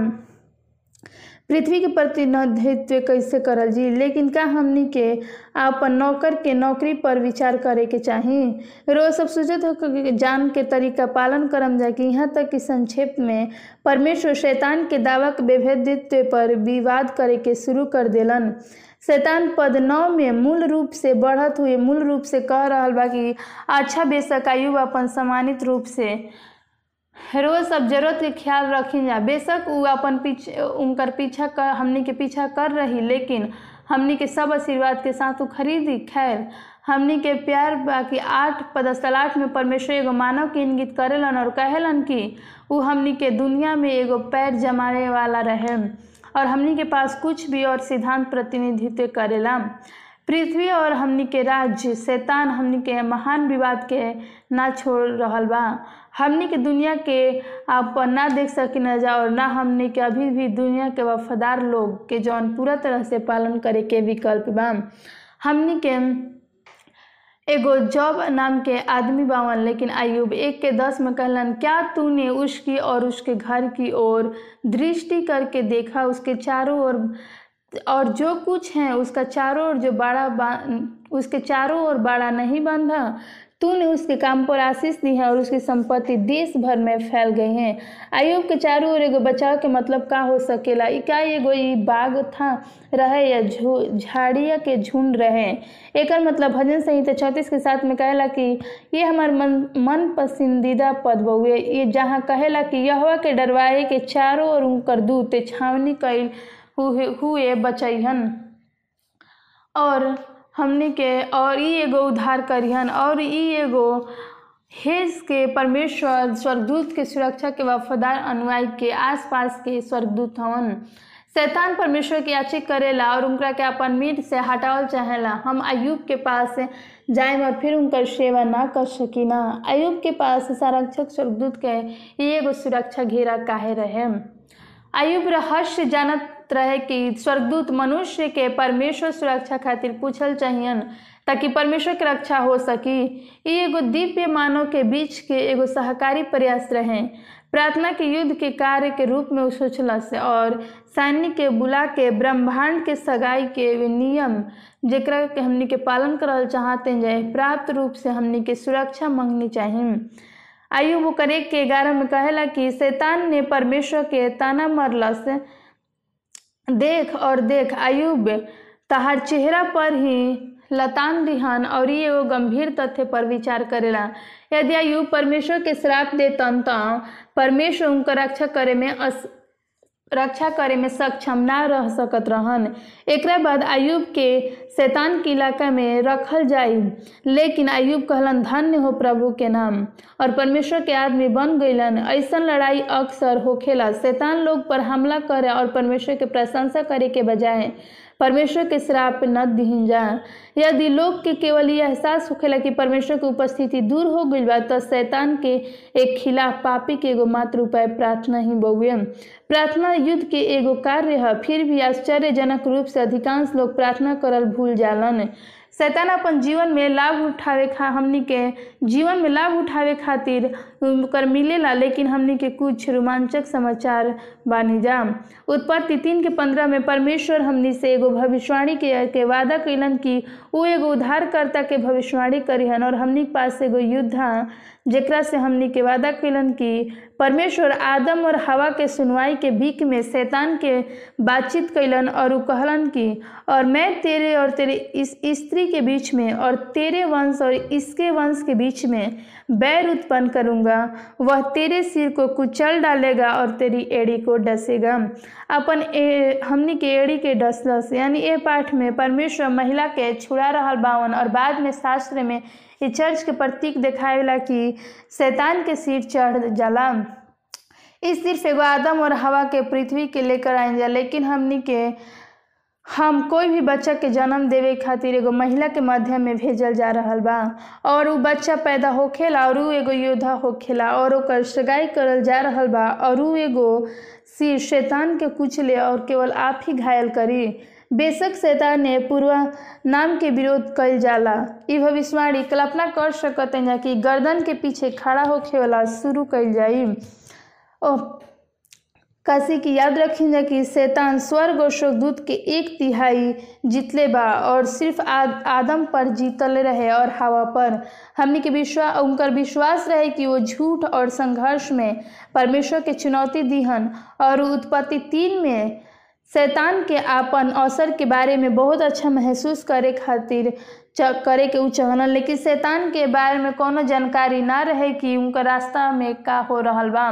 पृथ्वी के प्रतिनिधित्व कैसे करल जी? लेकिन का हमनी के अपन नौकर के नौकरी पर विचार करे के चाही? रोज सब सोचत हो जान के तरीका पालन करम जा कि यहाँ तक कि संक्षेप में परमेश्वर शैतान के दावा के विभेदित्व पर विवाद करे के शुरू कर देलन। शैतान पद नौ में मूल रूप से बढ़त हुए, मूल रूप से कह रहा बा कि अच्छा बेशक आयु अपन सम्मानित रूप से रोज सब ज़रूरत के ख्याल रखी जा बेशक वो अपन पीछे, उनकर पीछा कर, हमनी के पीछा कर रही, लेकिन हमनी के सब आशीर्वाद के साथ वो खरीदी। खैर, हमनी के प्यार बाकी आठ पदस्थल, आठ में परमेश्वर एगो मानव के इंगित करेलन और कहेलन कि वो हमनी के दुनिया में एगो पैर जमाने वाला रहे और हमनी के पास कुछ भी और सिद्धांत प्रतिनिधित्व करेला पृथ्वी और हमनी के राज्य, शैतान हमनी के महान विवाद के ना छोड़ रहल बा। हमनी के दुनिया के आप ना देख सकी न जा और ना हमनी के अभी भी दुनिया के वफादार लोग के जौन पूरा तरह से पालन करे के विकल्प बा हमनी के एगो जॉब नाम के आदमी बावन, लेकिन आयुब एक के दस में कहलन, क्या तूने उसकी और उसके घर की ओर दृष्टि करके देखा? उसके चारों ओर, और जो कुछ है, उसका चारों ओर जो बड़ा उसके चारों ओर बड़ा नहीं बांधा? तूने उसके काम पर आशीष दी है और उसकी संपत्ति देश भर में फैल गई है। आयुब के चारों ओर एगो बचाव के मतलब का हो सकेला? क्या एगो ई बाग था? रहे या झाड़िया के झुंड रहे? एक मतलब भजन संहिता चौंतीस के साथ में कहेला कि ये हमार मन मन पसंदीदा पद बउए ये जहाँ कहेला कि यहवा के डरवाए के चारों ओर उनकर दूत छावनी कैल हुए, हुए और हमने के और ई एगो उद्धार करिहन और ई एगो हेज के परमेश्वर स्वर्गदूत के सुरक्षा के वफादार अनुयायी के आसपास के स्वर्गदूत हवन। शैतान परमेश्वर की याचिक करेला और उनका के अपन मीट से हटावल चाहेला। हम अयुब के पास जाए और फिर उनकर सेवा ना कर सकीना। अयुब के पास संरक्षक स्वर्गदूत के ये एगो सुरक्षा घेरा काहे रहे अयुब रहस्य जानत रहे कि स्वर्गदूत मनुष्य के परमेश्वर सुरक्षा खातिर पूछल चाहियन, ताकि परमेश्वर के रक्षा हो सकी। एगो दिव्य मानव के बीच के एगो सहकारी प्रयास रहे। प्रार्थना के युद्ध के कार्य के रूप में सोचलस और सैन्य के बुला के ब्रह्मांड के सगाई के नियम जरा के हमनी के पालन करल चाहते जाए प्राप्त रूप से हमनी के सुरक्षा मांगनी चाहिए आयु वो करे के ग्यारह में कहेला कि, शैतान ने परमेश्वर के ताना मरलस देख और देख आयुब तहार चेहरा पर ही लतान दिहान और ये वो गंभीर तथ्य पर विचार करेला। यदि आयुब परमेश्वर के श्राप देतन तो परमेश्वर उनका रक्षा करे में अस रक्षा करे में सक्षम ना रह सकत रहन। एक बाद आयुब के शैतान के इलाका में रखल जाई। लेकिन आयुब कहलन, धन्य हो प्रभु के नाम, और परमेश्वर के आदमी बन गईलन ऐसा लड़ाई अक्सर होखेला। शैतान लोग पर हमला करे और परमेश्वर के प्रशंसा करे के बजाय परमेश्वर के श्राप न दी जा। यदि लोग के केवल यह एहसास होखेला कि परमेश्वर की उपस्थिति दूर हो गई बा तो शैतान के एक खिलाफ पापी के एगो मात्र उपाय प्रार्थना ही बउए प्रार्थना युद्ध के एगो कार्य है, फिर भी आश्चर्यजनक रूप से अधिकांश लोग प्रार्थना करल भूल जालन। शैतान अपन जीवन में लाभ उठावे खा हमनी के जीवन में लाभ उठावे खातिर कर मिलेला लेकिन हमनी के कुछ रोमांचक समाचार बानी जा। उत्पत्ति तीन के पंद्रह में परमेश्वर हमनी से एगो भविष्यवाणी के, के वादा कैलन कि वो एगो उद्धारकर्ता के भविष्यवाणी करिहन और हमनी के पास एगो युद्ध जेकरा से हमनी के वादा कैलन कि परमेश्वर आदम और हवा के सुनवाई के बीच में शैतान के बातचीत कैलन और कहलन कि और मैं तेरे और तेरे इस स्त्री पृथ्वी के बीच में और तेरे वंश और इसके वंश के बीच में बैर उत्पन्न करूँगा। वह तेरे सिर को कुचल डालेगा और तेरी एड़ी को डसेगा। अपन ए, हमनी के एड़ी के डसलस यानी ए पाठ में परमेश्वर महिला के छुड़ा रहा बावन और बाद में शास्त्र में ये चर्च के प्रतीक दिखावेला कि शैतान के सिर चढ़ जाला। इस सिर्फ़ एगो आदम और हवा के पृथ्वी के लेकर आए जा लेकिन हमनी के हम कोई भी बच्चा के जन्म देवे खातिर एगो महिला के माध्यम में भेजल जा रहल बा, और उ बच्चा पैदा होखेला और एगो योद्धा होखेला, और सगाई करल जा रहल बा, और एगो सिर शैतान के कुचले और केवल आप ही घायल करी। बेशक शैतान ने पूर्वा नाम के विरोध कइल जाला। ई भविष्यवाणी कल्पना कर सकते हैं कि गर्दन के पीछे खड़ा होखे वाला शुरू कल जाई। काशी की याद रखिए कि शैतान स्वर्ग और स्वर्गदूत के एक तिहाई जीतले बा और सिर्फ़ आद, आदम पर जीतल रहे और हवा पर। हमनी के विश्वास उनकर विश्वास रहे कि वो झूठ और संघर्ष में परमेश्वर के चुनौती दीहन और उत्पत्ति तीन में शैतान के आपन अवसर के बारे में बहुत अच्छा महसूस करे खातिर करे के उ लेकिन शैतान के बारे में कोनो जानकारी ना रहे कि उनका रास्ता में का हो रहल बा।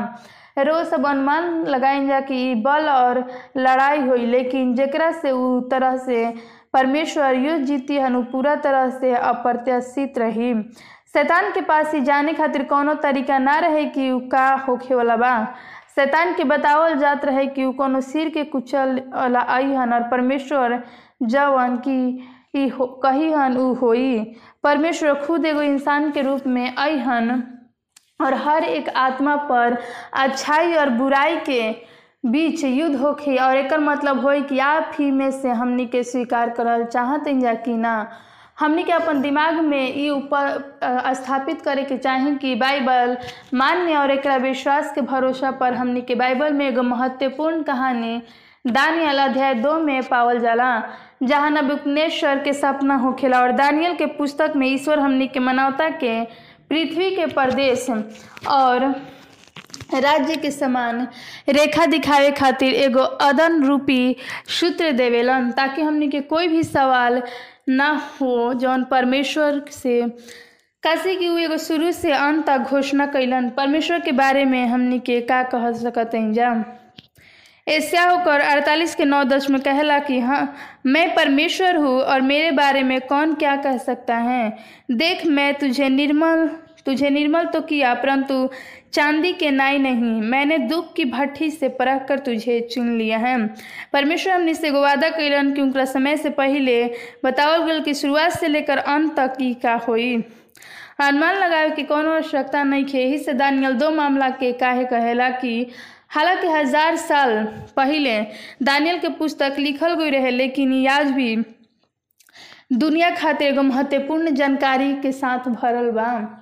रोज सब अनुमान लगाइन जा कि बल और लड़ाई हुई, लेकिन जेकरा से उ तरह से परमेश्वर युद्ध जीती हन पूरा तरह से अप्रत्याशित रही। शैतान के पास ही जाने खातिर कोनो तरीका ना रहे कि उ का होखे वाला बा। शैतान के बतावल जात रहे कि उ कोनो सिर के कुचल वाला आई हन, और परमेश्वर जवन की कही हन उ होई। परमेश्वर खुद एगो इंसान के रूप में आई हन। और हर एक आत्मा पर अच्छाई और बुराई के बीच युद्ध होखे। और एक मतलब होई कि आप ही में से हमनी के स्वीकार करल चाहत जा कि ना। हमनी के अपन दिमाग में ई ऊपर स्थापित करे के चाही कि बाइबल मान्य और एक विश्वास के भरोसा पर हमनी के बाइबल में एगो महत्वपूर्ण कहानी दानियल अध्याय दो में पावल जाला, जहाँ नबुकनेश्वर के सपना होखेला और दानियल के पुस्तक में ईश्वर हमनी के मानवता के पृथ्वी के प्रदेश और राज्य के समान रेखा दिखावे खातिर एगो अदन रूपी सूत्र देवेलन, ताकि हमनी के कोई भी सवाल ना हो, जौन परमेश्वर से, काशी की एगो शुरू से अंत तक घोषणा कैलन परमेश्वर के बारे में हमनी के का कह सकत जा। एशिया होकर अड़तालीस के नौ दस में कहला कि हाँ मैं परमेश्वर हूँ और मेरे बारे में कौन क्या कह सकता है? देख, मैं तुझे निर्मल तुझे निर्मल तो किया, परंतु चांदी के नाई नहीं। मैंने दुख की भट्ठी से परख कर तुझे चुन लिया है। परमेश्वर हमने से वादा कैलन कि उनका समय से पहले बतावल गल कि शुरुआत से लेकर अंत तक की का होई। अनुमान लगावे कि कोनो आवश्यकता नहीं खे। यही से दानियल दो मामला के काहे कहेला कि हालाँकि हज़ार साल पहले दानियल के पुस्तक लिखल गई रहे, लेकिन आज भी दुनिया खातिर एगो महत्वपूर्ण जानकारी के साथ भरल बा।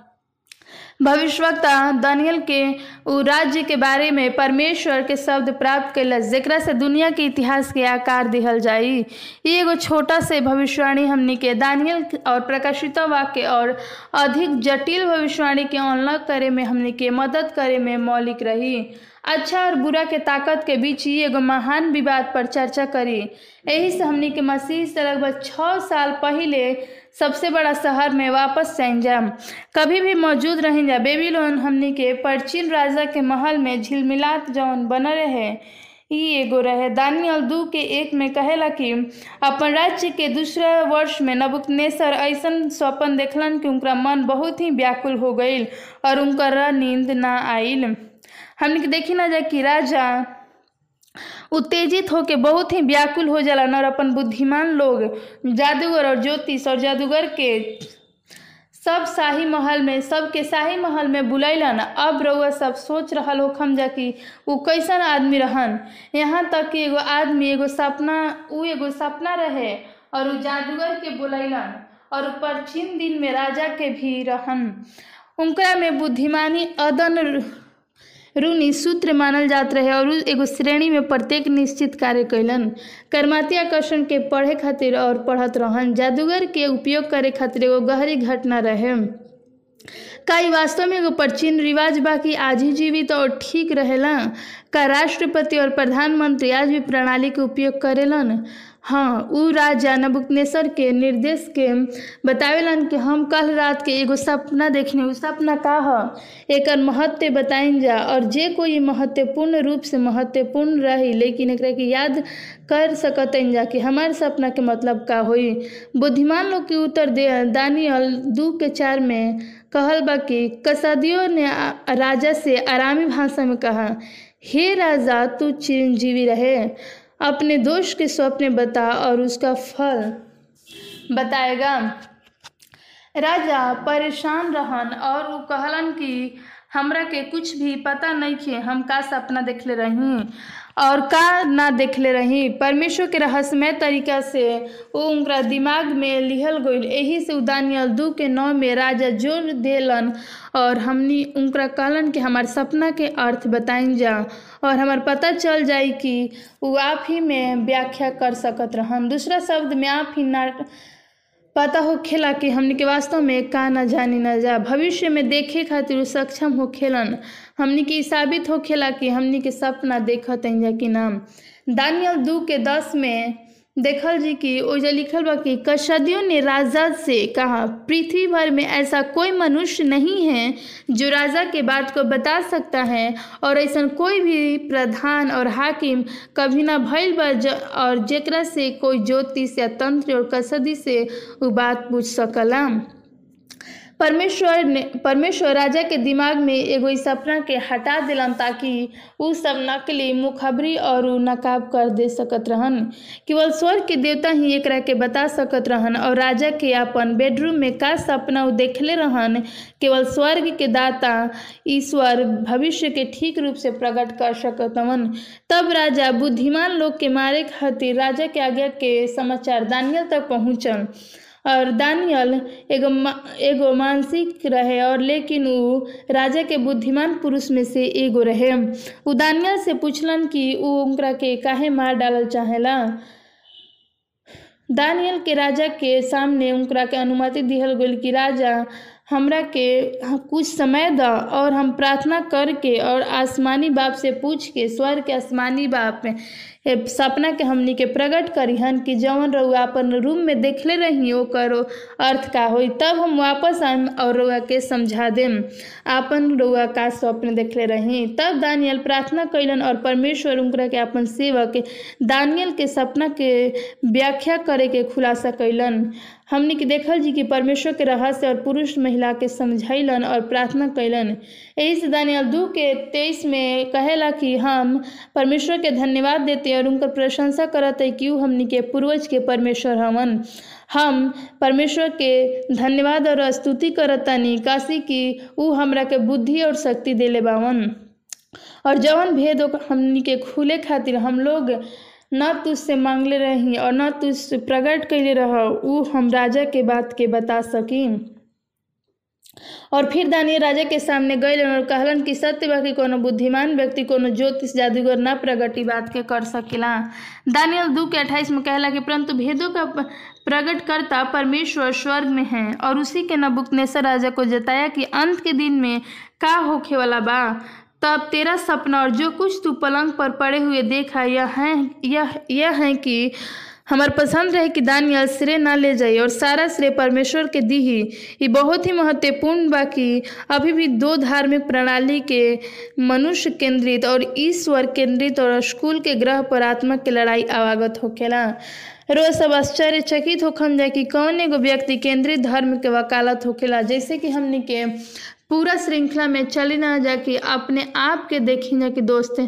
भविष्यवक्ता दानियल के उ राज्य के बारे में परमेश्वर के शब्द प्राप्त कैलस जेकरा से दुनिया के इतिहास के आकार दिहल जाई। ये एगो छोटा से भविष्यवाणी हमनी के, दानियल और प्रकाशित वाक्य और अधिक जटिल भविष्यवाणी के अनलॉक करे में हमनी के मदद करे में मौलिक रही। अच्छा और बुरा के ताकत के बीच ही एगो महान विवाद पर चर्चा करी। यही से हमनी के मसीह से लगभग छः साल पहले सबसे बड़ा शहर में वापस चल जा कभी भी मौजूद रही जा बेबीलोन हमनी के प्राचीन राजा के महल में झिलमिलात जौन बन रहे, ई एगो रहे। दानियल दू के एक में कहेला कि, अपन राज्य के दूसरा वर्ष में नबुकनेसर ऐसन स्वप्न देखलन कि उनका मन बहुत ही व्याकुल हो गई और उनका नींद ना आइल। हमने देखी ना जा कि राजा उत्तेजित होके बहुत ही व्याकुल हो जालन और अपन बुद्धिमान लोग, जादूगर और ज्योतिष और जादूगर के सब शाही महल में, सबके शाही महल में बुलैलन अब रउआ सब सोच रहल होखम जा कि उ कैसन आदमी रहन। यहाँ तक कि एगो आदमी, एगो सपना, उ एगो सपना रहे और उ जादूगर के बुलैलन और पश्चिम दिन में राजा के भी रहन। उनकरा में बुद्धिमानी अदन रूनी सूत्र मानल जात रहे और एगो श्रेणी में प्रत्येक निश्चित कार्य कैलन कर्माती आकर्षण के पढ़े खातिर और पढ़त रहन, जादूगर के उपयोग करे खातिर एगो गहरी घटना रहे। का वास्तव में एगो प्राचीन रिवाज बा कि आज ही जीवित और ठीक रहेला। का राष्ट्रपति और प्रधानमंत्री आज भी प्रणाली के उपयोग करेलन। हाँ उ राजा नबुकनेसर के निर्देश के बतावेलन कि हम कल रात के एगो सपना देखने उ सपना का ह एकर महत्व बताइन जा। और जे कोई महत्वपूर्ण रूप से महत्वपूर्ण रही, लेकिन एकरा के याद कर सकतइन जा कि हमार सपना के मतलब का होई। बुद्धिमान लोग के उत्तर दे दानियल दू के चार में कहल बा कि कसदियों ने राजा से आरामी भाषा में कहा, हे राजा, तू चिरंजीवी रहे। अपने दोष के स्वप्न बता और उसका फल बताएगा। राजा परेशान रहन और वो कहलन कि, हमरा के कुछ भी पता नहीं खे हम का सपना देखले रही? और का ना देखले रही। परमेश्वर के रहस्यमय तरीका से वो उनका दिमाग में लिहल गईल यही से उ दानियल दू के नौ में राजा ज़ोर देलन और हमनी उनका कहलन कि हमार सपना के अर्थ बताइन जा। और हमार पता चल जाई कि वो आप ही में व्याख्या कर सकत रहन। दूसरा शब्द में आप ही ना पता हो खेला कि हमने के वास्तव में का ना जानी ना जा। भविष्य में देखे खातिर सक्षम हो खेलन। हमने की साबित हो खेला कि हमने के सपना देखत जा कि नाम। दानियल दू के दस में देखल जी कि ओजा लिखल बा कि कसदियों ने राजा से कहा, पृथ्वी भर में ऐसा कोई मनुष्य नहीं है जो राजा के बात को बता सकता है और ऐसा कोई भी प्रधान और हाकिम कभी ना भइल बा और जेकरा से कोई ज्योतिष या तंत्र और कसदी से वो बात पूछ सकला परमेश्वर ने परमेश्वर राजा के दिमाग में एगो इस सपना के हटा दिलन ताकि उ सब नकली, मुखबरी और नकाब कर दे सकत रहन। केवल स्वर्ग के देवता ही एकरा के बता सकत रहन और राजा के अपन बेडरूम में का सपना उ देखले रहन। केवल स्वर्ग के दाता ईश्वर भविष्य के ठीक रूप से प्रकट कर सकत हवन तब राजा बुद्धिमान लोग के मारे खातिर राजा के आज्ञा के समाचार दानियल तक पहुँचल। और दानियल एगो मा- एगो मानसिक रहे और लेकिन उ राजा के बुद्धिमान पुरुष में से एगो रहे। उ दानियल से पूछलन कि उ उनकरा के काहे मार डालल चाहेला। दानियल के राजा के सामने उनकरा के अनुमति दिहल गइल कि राजा हमरा के कुछ समय द और हम प्रार्थना करके और आसमानी बाप से पूछ के स्वर के आसमानी बाप ए, सपना के हमनी के प्रकट करिहन कि जवन रउआ अपन रूम में देखले रही ओकर अर्थ का होई, तब हम वापस आएम और रउआ के समझा देम। आपन रउआ का स्वप्न देखले रही तब दानियल प्रार्थना कैलन और परमेश्वर उनकरा के अपन सेवक दानियल के सपना के व्याख्या करे के खुलासा कैलन हमनी के देखल जी कि परमेश्वर के रहस्य और पुरुष महिला के समझैलन और प्रार्थना कैलन एही से दानियल दू के तेईस में कहेला कि हम परमेश्वर के धन्यवाद देते और उनकर प्रशंसा करत है कि हमनी के पूर्वज के परमेश्वर हवन हम परमेश्वर के धन्यवाद और स्तुति करतानी, काशी कि उ हमरा के बुद्धि और शक्ति देले बावन। और जवन भेद हमनी के खुले खातिर हम लोग न तुझसे मांगले रही और न तुझसे प्रकट कैले रह हम राजा के बात के बता सकी। और फिर दानियल राजा के सामने गए और कहलन कि सत्य बा कि कोनो बुद्धिमान व्यक्ति, कोनो ज्योतिष जादूगर न प्रगति बात के कर सकेला। दानियल दू के अट्ठाईस में कहला कि परंतु भेदों का प- प्रकट करता परमेश्वर स्वर्ग में है और उसी के नबुकनेसर राजा को जताया कि अंत के दिन में का होखे वाला बा? तब तेरा सपना और जो कुछ तू पलंग पर पड़े हुए देखा, यह है यह यह है कि हमार पसंद रहे कि दानियल श्रेय ना ले जाए और सारा श्रेय परमेश्वर के दी ही। ये बहुत ही महत्वपूर्ण बा कि अभी भी दो धार्मिक प्रणाली के मनुष्य केंद्रित और ईश्वर केंद्रित और स्कूल के ग्रह पर आत्मा के लड़ाई आवागत होखेला। रोज सब आश्चर्यचकित होखम जाए कि कौन एगो व्यक्ति केंद्रित धर्म के वकालत होखेला, जैसे कि हमनी के पूरा श्रृंखला में चली ना जाके अपने आप के देखी ना कि दोस्त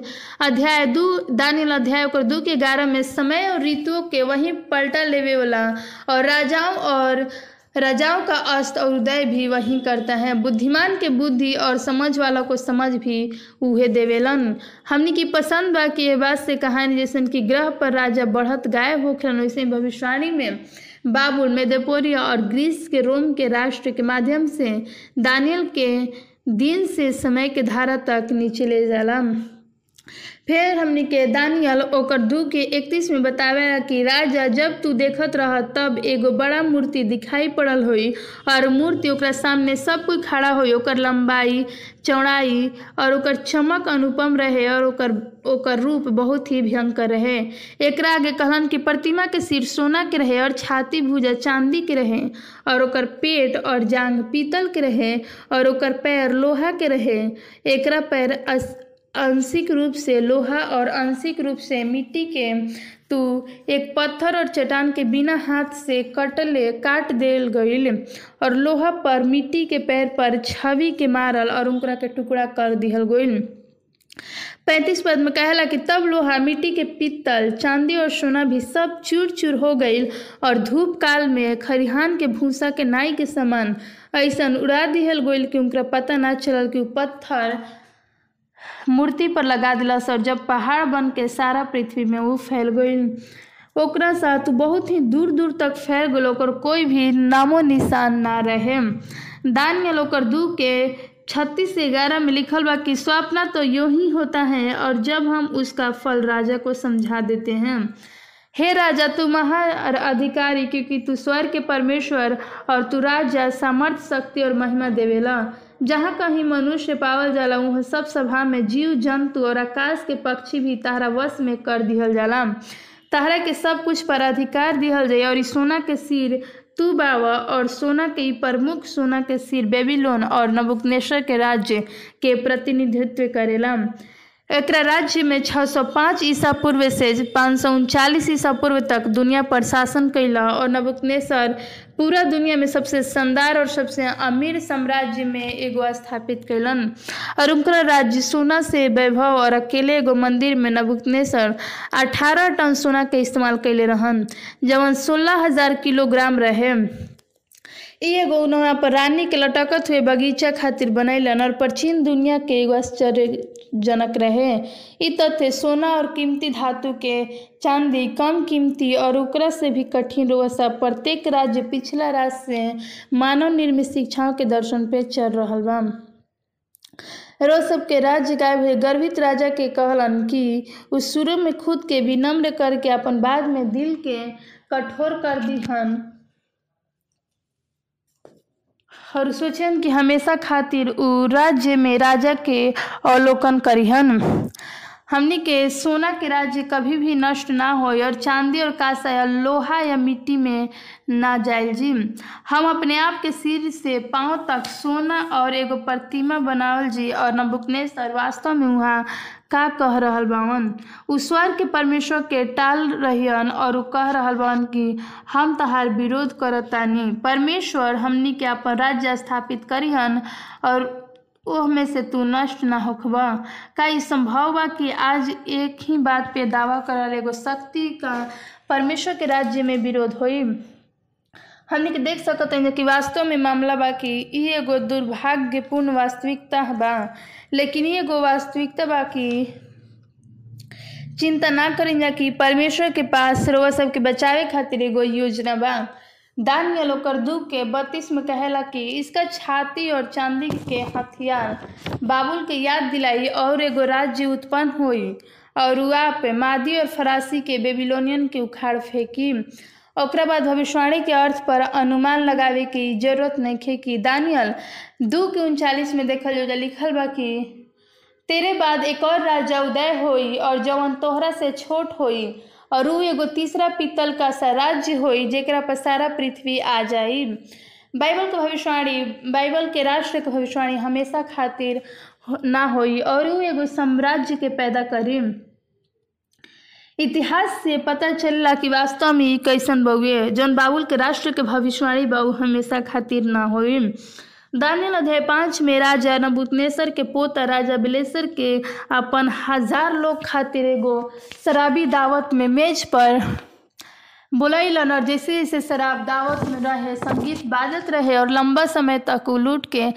अध्याय दू दानियल अध्याय ओकर दू के ग्यारह में समय और ऋतुओं के वहीं पलटा लेवे वाला और राजाओं और राजाओं का अस्त और उदय भी वही करता है। बुद्धिमान के बुद्धि और समझ वाला को समझ भी उहे देवेलन। हमनी की पसंद बा कि ये बात से कहानी जैसे कि ग्रह पर राजा बढ़त गायब होखलन, वैसे भविष्यवाणी में बाबुल, मेदोपोरिया और ग्रीस के रोम के राष्ट्र के माध्यम से दानियल के दिन से समय के धारा तक नीचे ले जाला फिर हमनी के दानियल ओकर दू के इकतीस में बतावेला कि, राजा, जब तू देखत रह, तब एगो बड़ा मूर्ति दिखाई पड़ल होई और मूर्ति ओकरा सामने सब कोई खड़ा होई, ओकर लंबाई चौड़ाई और ओकर चमक अनुपम रहे और ओकर ओकर रूप बहुत ही भयंकर रहे। एकरा आगे कहलन कि प्रतिमा के सिर सोना के रहे और छाती भुजा चांदी के रहे और ओकर पेट और जांग पीतल के रहे और ओकर पैर लोहा के रहे। एकरा पैर अस आंशिक रूप से लोहा और आंशिक रूप से मिट्टी के तू एक पत्थर और चट्टान के बिना हाथ से कटले, काट देल गईल और लोहा पर मिट्टी के पैर पर छवि के मारल और उनकरा के टुकड़ा कर दिहल गईल पैंतीस पद में कहला कि तब लोहा मिट्टी के पीतल, चांदी और सोना भी सब चूर चूर हो गई और धूप काल में खरिहान के भूसा के नाई के समान ऐसा उड़ा दिहल गईल कि उनका पता ना चलल कि पत्थर मूर्ति पर लगा दिलस और जब पहाड़ बन के सारा पृथ्वी में वो फैल गई ओकरा साथ बहुत ही दूर दूर तक फैल गल ओकर कोई भी नामो निशान ना रहे। दानियल ओकर दू के छत्तीस से ग्यारह में लिखल बा कि स्वप्न तो यूँ ही होता है और जब हम उसका फल राजा को समझा देते हैं। हे राजा, तू महा अधिकारी क्योंकि तू स्वर के परमेश्वर और तू राजा सामर्थ्य शक्ति और महिमा देवेला। जहाँ कहीं मनुष्य पावल जाला वहाँ सब सभा में जीव, जंतु और आकाश के पक्षी भी तहरा वश में कर दिहल जाला तहरा के सब कुछ पर अधिकार दिहल जाए और सोना के सिर तू बावा और सोना के प्रमुख सोना के सिर बेबीलोन और नबुकनेश्वर के राज्य के प्रतिनिधित्व करेला एकरा राज्य में 605 ईसा पूर्व से पाँच ईसा पूर्व तक दुनिया पर शासन कैला और नबुकनेसर पूरा दुनिया में सबसे शानदार और सबसे अमीर साम्राज्य में एगो स्थापित कैलन और उनका राज्य सोना से वैभव और अकेले एगो मंदिर में नबुकनेसर 18 टन सोना के इस्तेमाल कैले रहन, जवन सोलह हज़ार किलोग्राम रहे। इ एगो उनवा पर रानी के लटकत हुए बगीचा खातिर बनैलन और प्राचीन दुनिया के एगो आश्चर्यजनक रहे। इ तथ्य सोना और कीमती धातु के चांदी, कम कीमती और ओकरा से भी कठिन रोसा प्रत्येक राज्य पिछला राज्य से मानव निर्मित शिक्षाओं के दर्शन पे चल रहल बा। रोज सबके राज्य गायब हुए। गर्वित राजा के कहलन कि उस शुरू में खुद के विनम्र करके अपन बाद में दिल के कठोर कर दिहन और सोचन कि हमेशा खातिर उ राज्य में राजा के अवलोकन करिहन। हमनी के सोना के राज्य कभी भी नष्ट ना हो और चांदी और कांसा या लोहा या मिट्टी में ना जाए जी। हम अपने आप के सिर से पाँव तक सोना और एगो प्रतिमा बनावल जी और नबुकनेश्वर वास्तव में वहाँ का कह रहल बावन। उ स्वर्ग के परमेश्वर के टाल रहियन और उ कह रहल बावन कि, हम तहार विरोध करतानी परमेश्वर हमनी के अपन राज्य स्थापित करिहन और ओह में से तू नष्ट ना होखबा। का ई संभव बा कि आज एक ही बात पे दावा करल एगो शक्ति का परमेश्वर के राज्य में विरोध होई? हमने देख सकते हैं कि वास्तव में मामला बा कि एगो दुर्भाग्यपूर्ण वास्तविकता बा, लेकिन एगो वास्तविकता बा कि चिंता ना करें कि परमेश्वर के पास रोवा सबके बचावे खातिर एगो योजना बा। दानियल ओकर दू के बत्तीस में कहेला कि इसका छाती और चांदी के हथियार बाबुल के याद दिलाई और एगो राज्य उत्पन्न हुई और उआ पे मादी और फरासी के बेबीलोनियन के उखाड़ फेंकी। ओकरा बाद भविष्यवाणी के अर्थ पर अनुमान लगावे की ज़रूरत नहीं खे कि दानियल दू के उनचालीस में देखल जो लिखल बा कि, तेरे बाद एक और राजा उदय होई और जवन तोहरा से छोट होई और उ एगो तीसरा पीतल का सा राज्य होई जेकरा पर सारा पृथ्वी आ जाई। बाइबल के भविष्यवाणी, बाइबल के राष्ट्र के भविष्यवाणी हमेशा खातिर ना होई और उ एगो साम्राज्य के पैदा करी। इतिहास से पता चलला कि वास्तव में ई कैसन बउए जौन बाबुल के राष्ट्र के भविष्यवाणी बा हमेशा खातिर ना होई दानियल अध्याय पाँच में राजा नबुकनेसर के पोता राजा बिलेसर के अपन हज़ार लोग खातिर एगो शराबी दावत में मेज पर बुलैलन और जैसे जैसे शराब दावत में रहे, संगीत बाजत रहे और लंबा समय तक उ लूट के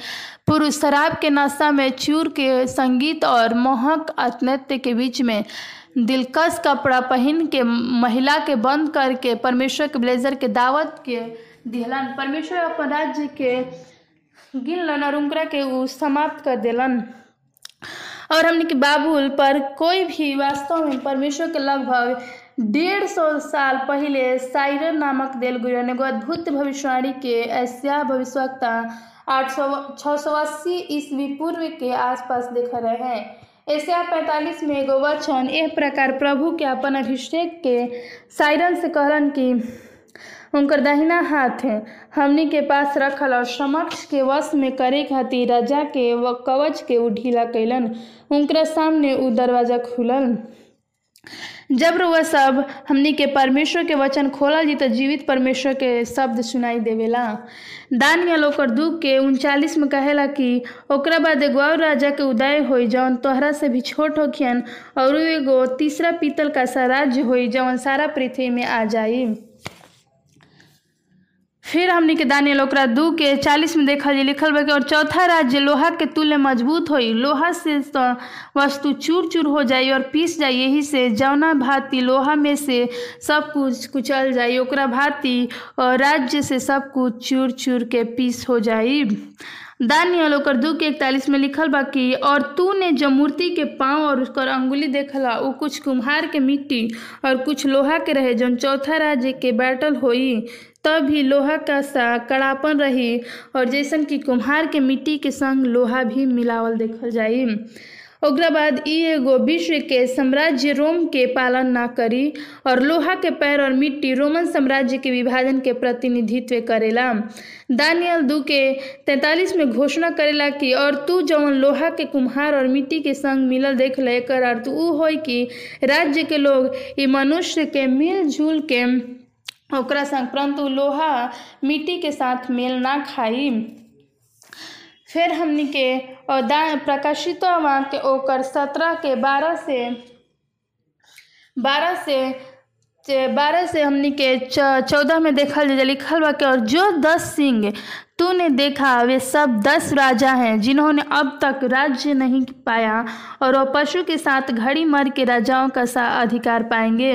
पुरुष शराब के नशा में चूर के संगीत और मोहक नृत्य के बीच में दिलकश कपड़ा पहन के, महिला के बंद करके, परमेश्वर के ब्लेजर के दावत के दिहलन, परमेश्वर अपन राज्य के गिनलन और उनकरा के उ समाप्त कर दिलन। और हमने के बाबुल पर कोई भी वास्तव में परमेश्वर के लगभग डेढ़ सौ साल पहले साइरन नामक देल गुरु एगो अद्भुत भविष्यवाणी के ऐसा भविष्यवक्ता आठ सौ छः सौ अस्सी ईस्वी पूर्व के आसपास देख रहे हैं। एशिया पैंतालीस में एगो वचन एह प्रकार प्रभु के अपन अभिषेक के साइरन से कहलन कि उनकर दाहिना हाथ हमनी के पास रखल और समक्ष के वश में करे खातिर राजा के व कवच के उ ढीला कैलन उनके सामने उ दरवाज़ा खुलल। जब वह सब हमनी के परमेश्वर के वचन खोला जी तो जीवित परमेश्वर के शब्द सुनाई देवेला। दानियल ओकर दुख के उनचालीस में कहेला कि, ओकरा बाद एगो राजा के उदय हो जौन तोहरा से भी छोट होखियन और एगो तीसरा पीतल का सा राज्य हो जौन सारा पृथ्वी में आ जाई। फिर हमनी के दानियल ओकरा दू के चालीस में देखल लिखल बा और चौथा राज्य लोहा के तुल्य मज़बूत हो लोहा से तो वस्तु चूर चूर हो जाई और पीस जाई, यही से जौना भाती लोहा में से सब कुछ कुचल जाई, ओकरा भांति और राज्य से सब कुछ चूर चूर के पीस हो जाई। दानियल ओकर दू के इकतालीस में लिखल बा कि, और तू ने जो मूर्ति के पाँव और उसकर अंगुली देखला, उ कुछ कुम्हार के मिट्टी और कुछ लोहा के रहे, जौन चौथा राज्य के बैटल होई तब भी लोहा का सा कड़ापन रही और जैसन कि कुम्हार के मिट्टी के संग लोहा भी मिलावल देखल जाई। ओकरा ई एगो विश्व के साम्राज्य रोम के पालन ना करी और लोहा के पैर और मिट्टी रोमन साम्राज्य के विभाजन के प्रतिनिधित्व करेला। दानियल दू के तैतालीस में घोषणा करेला कि, और तू जौन लोहा के कुम्हार और मिट्टी के संग मिलल देख ले एकर अर्थ ऊ होई कि राज्य के लोग ई मनुष्य के मिलजुल के ओकरा संग परंतु लोहा मिट्टी के साथ मेल ना खाई। फिर हमने के प्रकाशित वाक्य ओकर सत्रह के बारह से बारह से बारह से हमने के चौदह में देखा जा लिखल कि और जो दस सिंह तूने देखा, वे सब दस राजा हैं जिन्होंने अब तक राज्य नहीं पाया और वह पशु के साथ घड़ी मर के राजाओं का सा अधिकार पाएँगे।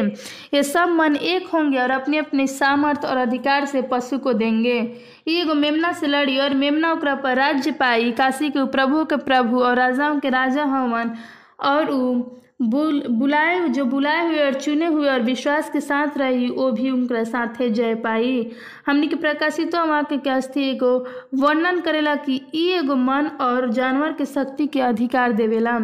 ये सब मन एक होंगे और अपने अपने सामर्थ्य और अधिकार से पशु को देंगे। ये एगो मेमना से लड़ी और मेमना ओकरा पर राज्य पाई। काशी के प्रभु के प्रभु और राजाओं के राजा हवन और उ बुल, बुलाए जो बुलाए हुए और चुने हुए और विश्वास के साथ रही, वो भी उनके साथे जय पाई। हमने के प्रकाशित वाक्य के अस्थि एगो वर्णन करेला कि ई एगो मन और जानवर के शक्ति के अधिकार देवेला।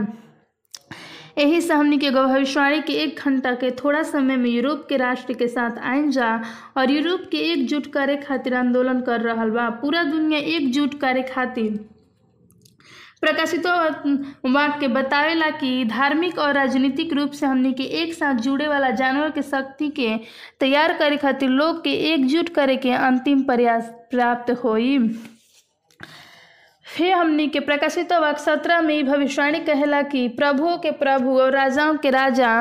यही से हमने के भविष्यवाणी के एक घंटा के थोड़ा समय में यूरोप के राष्ट्र के साथ आइन जा और यूरोप के एकजुट करे खातिर आंदोलन कर रहा बा। पूरा दुनिया एकजुट करे खातिर प्रकाशित वाक्य बतावेला कि धार्मिक और राजनीतिक रूप से हमने के एक साथ जुड़े वाला जानवर के शक्ति के तैयार करे खातिर लोग के एकजुट करे के अंतिम प्रयास प्राप्त होई। फिर हमने के प्रकाशित वाक्य सत्रह में भविष्यवाणी कहला कि प्रभुओं के प्रभु और राजाओं के राजा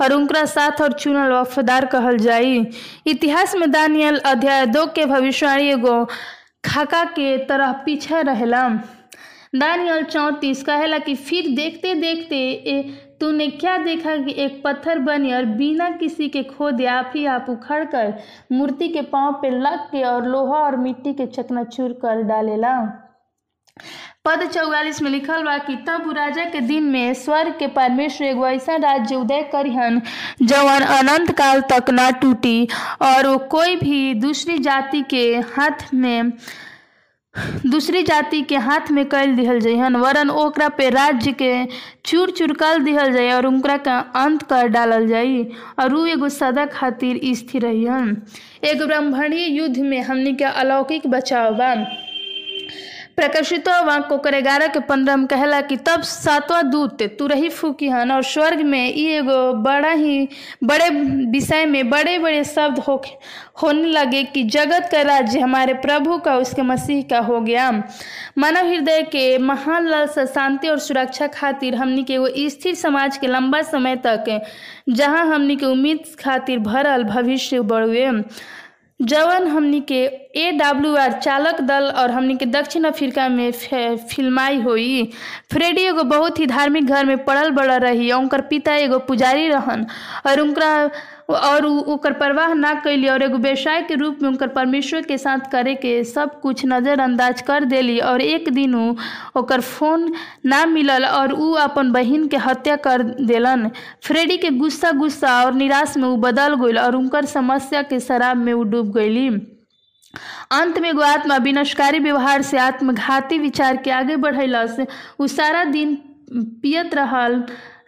और उनका साथ और चुनल वफादार कहल जाई। इतिहास में दानियल अध्याय दो के भविष्यवाणी एगो खाका के तरह पीछे रहेला। दानियल चौंतीस कहेला कि फिर देखते देखते तूने क्या देखा कि एक पत्थर बनी और बिना किसी के खोदे आप ही आप उखड़ कर मूर्ति के पाँव पे लग के और लोहा और मिट्टी के चकनाचूर कर डालेला। पद चौवालीस में लिखल बा कि तब राजा के दिन में स्वर्ग के परमेश्वर एगो ऐसा राज्य उदय करिहन, जवन अनंत काल तक ना टूटी और वो कोई भी दूसरी जाति के हाथ में दूसरी जाति के हाथ में कैल दिहल जइहन वरन ओकरा पे राज्य के चूर चूर कर दिहल जाए और उनकरा का अंत कर डालल जाई और वो एगो सदा खातिर स्थिर रहन एक ब्राह्मणीय युद्ध में हमने के अलौकिक बचाव बा। वाक्य ओकर ग्यारह के पंद्रह में कहला कि तब सातवां दूत तुरही फूकी हन और स्वर्ग में ई एगो बड़ा ही, बड़े विषय में बड़े बड़े शब्द हो होने लगे कि जगत का राज्य हमारे प्रभु का, उसके मसीह का हो गया। मानव हृदय के महान लालसा शांति और सुरक्षा खातिर हमनी के एगो स्थिर समाज के लंबा समय तक, जहाँ हमनी के उम्मीद खातिर भरल भविष्य बढ़ुए जवन हमनी के ए डब्ल्यू आर चालक दल और हमनी के दक्षिण अफ्रीका में फिल्माई हुई। फ्रेडी एगो बहुत ही धार्मिक घर में पड़ल बढ़ल रही उनकर पिता एगो पुजारी रहन, और उनका और ओकर परवाह ना कैली और एगो व्यवसाय के रूप में उनकर परमेश्वर के साथ करे के सब कुछ नज़रअंदाज कर देली। और एक दिन ओकर फ़ोन ना मिलल और उ अपन बहिन के हत्या कर देलन। फ्रेडी के गुस्सा गुस्सा और निराश में उ बदल गईल और उनकर समस्या के शराब में उ डूब गईली अंत में एगो आत्मा विनाशकारी व्यवहार से आत्मघाती विचार के आगे बढ़ैलस। उ सारा दिन पियत रहल।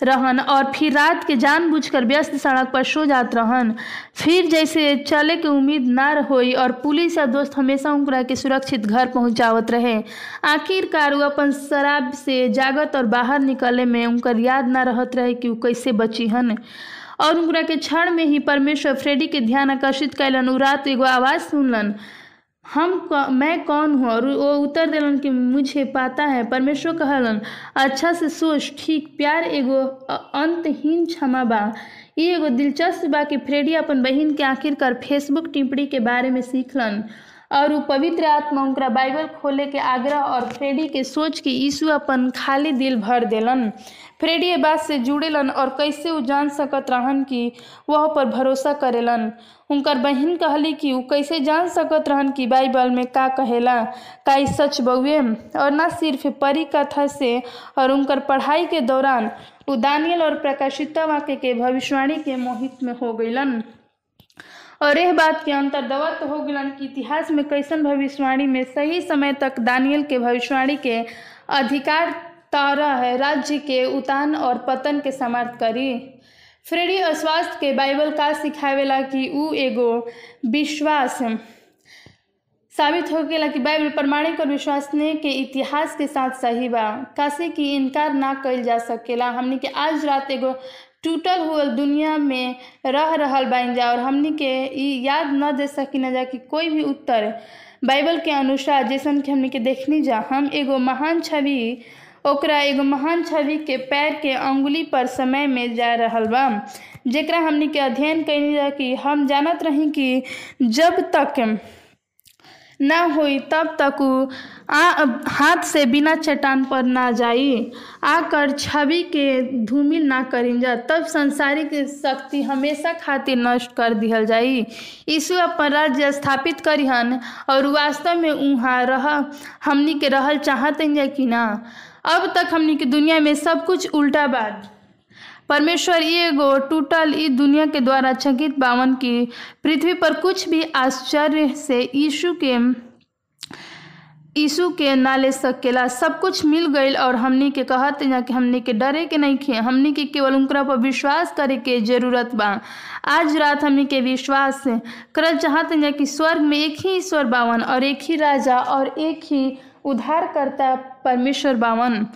रहन और फिर रात के जानबूझकर व्यस्त सड़क पर सो जात रहन। फिर जैसे चले के उम्मीद ना होई और पुलिस या दोस्त हमेशा उनकरा के सुरक्षित घर पहुंचावत रहे। आखिरकार वो अपन शराब से जागत और बाहर निकले में उनकर याद ना रहत रहे कि उ कैसे बची हन। और उनकरा के क्षण में ही परमेश्वर फ्रेडी के ध्यान आकर्षित कैलन उ रात एगो आवाज़ सुनलन। हम कौ, मैं कौन हूँ? और वो उत्तर दिलन कि मुझे पता है परमेश्वर कहलन अच्छा से सोच ठीक प्यार एगो अंतहीन क्षमा बा। ई एगो दिलचस्प बा कि फ्रेडी अपन बहन के आखिरकार फेसबुक टिप्पणी के बारे में सीखलन। और उ पवित्र आत्मा उनकरा बाइबल खोले के आग्रह और फ्रेडी के सोच के यीशु अपन खाली दिल भर देलन। फ्रेडी ये बात से जुड़ेलन और कैसे उ जान सकत रहन कि वह पर भरोसा करेलन। उनकर बहिन कहली कि उ कैसे जान सकत रहन कि बाइबल में का कहेला, का सच बउए? और ना सिर्फ़ परी कथा से, और उनकर पढ़ाई के दौरान उ दानियल और प्रकाशिता वाक्य के भविष्यवाणी के मोहित में हो गईलन और यह बात के अंतर्दवत हो गलन कि इतिहास में कैसन भविष्यवाणी में सही समय तक दानियल के भविष्यवाणी के अधिकार तारा है, राज्य के उतान और पतन के समर्थ करी। फ्रेडी अस्वास्थ्य के बाइबल का सिखावेला कि उ एगो विश्वास साबित हो गया कि बाइबल प्रमाणिक और विश्वसनीय के इतिहास के साथ सही बा। कासे कि इनकार ना कल जा सकेला। हमनी के आज रात एगो टूटल हुए दुनिया में रह रहल बाइन जा, और हमनी के याद न दे सकी न जा कि कोई भी उत्तर बाइबल के अनुसार जैसन कि हमनी के देखनी जा, हम एगो महान छवि, ओकरा एगो महान छवि के पैर के अंगुली पर समय में जा रहल बा। जरा हमनी के अध्ययन कैनी जा कि हम जानत रही कि जब तक ना होई तब तक आ, हाथ से बिना चट्टान पर ना जाई। आकर छवि के धूमिल ना करिन जा तब संसारिक शक्ति हमेशा खातिर नष्ट कर दिहल जाई। यीशु अपन राज्य स्थापित करिहन और वास्तव में उहाँ रह, हमनी के रहल चाहत कि ना। अब तक हमनी के दुनिया में सब कुछ उल्टा बात परमेश्वर ई एगो टूटल ई दुनिया के द्वारा चकित बावन की पृथ्वी पर कुछ भी आश्चर्य से यीशु के यीशु के ना ले सकेला सब कुछ मिल गईल और हमनी के कहत ना कि हमनी के डरे के नहीं खे। हमनी के केवल उनकरा पर विश्वास करे के ज़रूरत बा। आज रात हमनी के विश्वास करल चाहत ना कि स्वर्ग में एक ही ईश्वर बावन और एक ही राजा और एक ही उद्धारकर्ता परमेश्वर बावन।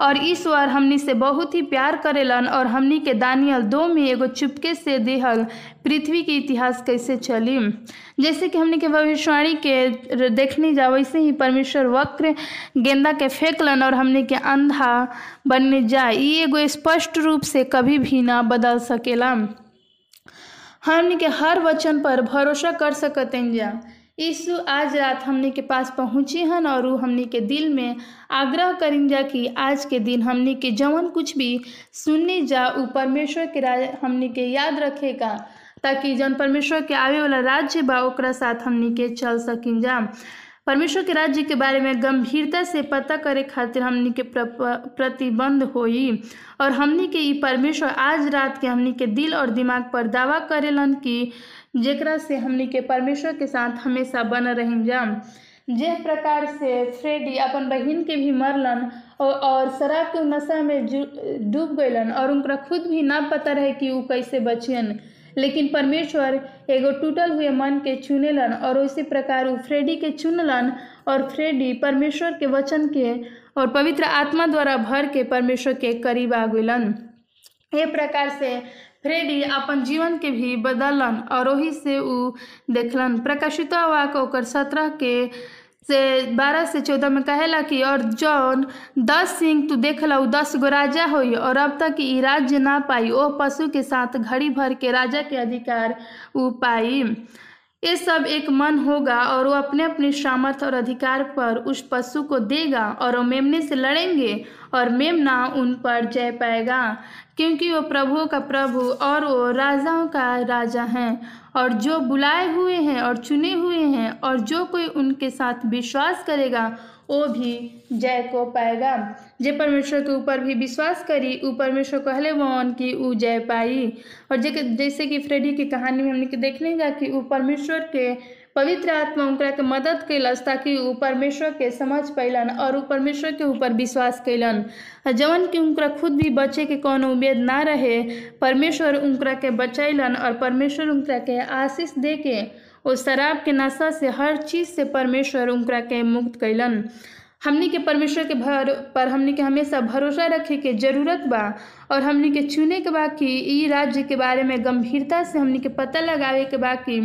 और ईश्वर हमनी से बहुत ही प्यार करेलन और हमनी के दानियल दो में एगो चुपके से देहल पृथ्वी के इतिहास कैसे चली जैसे कि हमनी के भविष्यवाणी के देखने जा, वैसे ही परमेश्वर वक्र गेंदा के फेंकलन और हमनी के अंधा बनने ई एगो स्पष्ट रूप से कभी भी ना बदल सकेला हमनी के हर वचन पर भरोसा कर सकते जा। यीशु आज रात हमनी के पास पहुँची हन और उ हमनी के दिल में आग्रह करिन जा कि आज के दिन हमनी के जवन कुछ भी सुननी जा उ परमेश्वर के राज हमनी के याद रखेगा, ताकि जन परमेश्वर के आवे वाला राज्य बा, ओकरा साथ हमनी के चल सकिन जा। परमेश्वर के राज्य के बारे में गंभीरता से पता करे खातिर हमनी के प्र- प्रतिबंध होई, और हमनी के परमेश्वर आज रात के हमनी के दिल और दिमाग पर दावा करेलन कि जेकरा से हमनी के परमेश्वर के साथ हमेशा बन रही जा जे प्रकार से फ्रेडी अपन बहन के भी मरलन और, और शराब के नशा में डूब गईलन और उनका खुद भी ना पता रहे कि उ कैसे बचियन। लेकिन परमेश्वर एगो टूटल हुए मन के चुनेलन और उसी प्रकार उ फ्रेडी के चुनलन और फ्रेडी परमेश्वर के वचन के और पवित्र आत्मा द्वारा भर के परमेश्वर के करीब आ गईलन ए प्रकार से फ्रेडी अपन जीवन के भी बदलन। और वही से उ देखलन। प्रकाशित वाक ओकर सत्रह के से बारह से चौदह में कहला कि और जौन दस सिंह, तू देखला उ दस गो राजा हो और अब तक ई राज्य ना पाई, ओ पशु के साथ घड़ी भर के राजा के अधिकार उ पाई। ये सब एक मन होगा और वो अपने अपने सामर्थ्य और अधिकार पर उस पशु को देगा और वो मेमने से लड़ेंगे और मेमना उन पर जय पाएगा, क्योंकि वो प्रभुओं का प्रभु और वो राजाओं का राजा हैं। और जो बुलाए हुए हैं और चुने हुए हैं और जो कोई उनके साथ विश्वास करेगा, वो भी जय को पाएगा। जे परमेश्वर के ऊपर भी विश्वास करी, ऊ परमेश्वर कहले वन कि ऊ जय पाई। और जे जैसे कि फ्रेडी की कहानी में हमने देखने जा कि ऊ परमेश्वर के पवित्र आत्मा उनकरा के मदद कैलस ताकि ऊ परमेश्वर के समझ पैलन और ऊ परमेश्वर के ऊपर विश्वास कैलन। जवन कि उनकरा खुद भी बचे के कोनो उम्मीद ना रहे, परमेश्वर उनकरा के बचैलन और परमेश्वर उनकरा के आशीष दे के, उस शराब के नशा से हर चीज़ से परमेश्वर उनकरा के मुक्त कैलन। हमनी के परमेश्वर के भर, पर हमनी के हमेशा भरोसा रखे के ज़रूरत बा, और हमनी के चुने के बा कि राज्य के बारे में गंभीरता से हमनी के पता लगावे के बा कि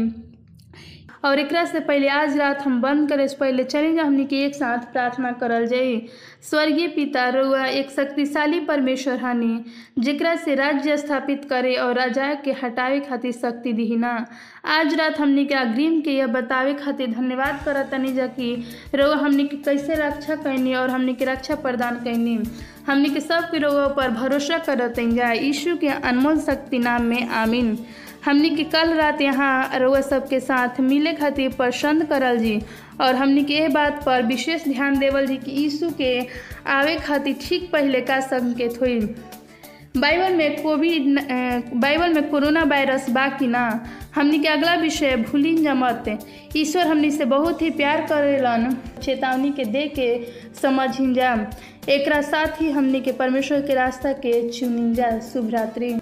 और एक से पहले आज रात हम बंद करे से पहले जा हमनी के एक साथ प्रार्थना करल जाई। स्वर्गीय पिता, रुआ, एक शक्तिशाली परमेश्वर हनी, जेकरा से राज्य स्थापित करे और राजा के हटावे खातिर शक्ति दीना आज रात हमनी के अग्रिम के यह बतावे खातिर धन्यवाद करत तनी जा कि रुआ हमनी के कैसे रक्षा कैनी और हमनी के रक्षा प्रदान कैनी। हमनी के सब के रोगों पर भरोसा करत जा। यीशु के अनमोल शक्ति नाम में आमीन। हमनी के कल रात यहाँ रउआ सबके साथ मिले खातिर पसंद करल जी। और हमनी के ये बात पर विशेष ध्यान देवल जी कि यीशु के आवे खातिर ठीक पहले का संकेत हुई। बाइबल में कोविड बाइबल में कोरोना वायरस बा कि ना, हमनी के अगला विषय भूलिन जमत। ईश्वर हमनी से बहुत ही प्यार करेलन, चेतावनी के दे के समझिन जा। एक साथ ही हमनी के परमेश्वर के रास्ता के चुनिन जा, शुभ रात्रि।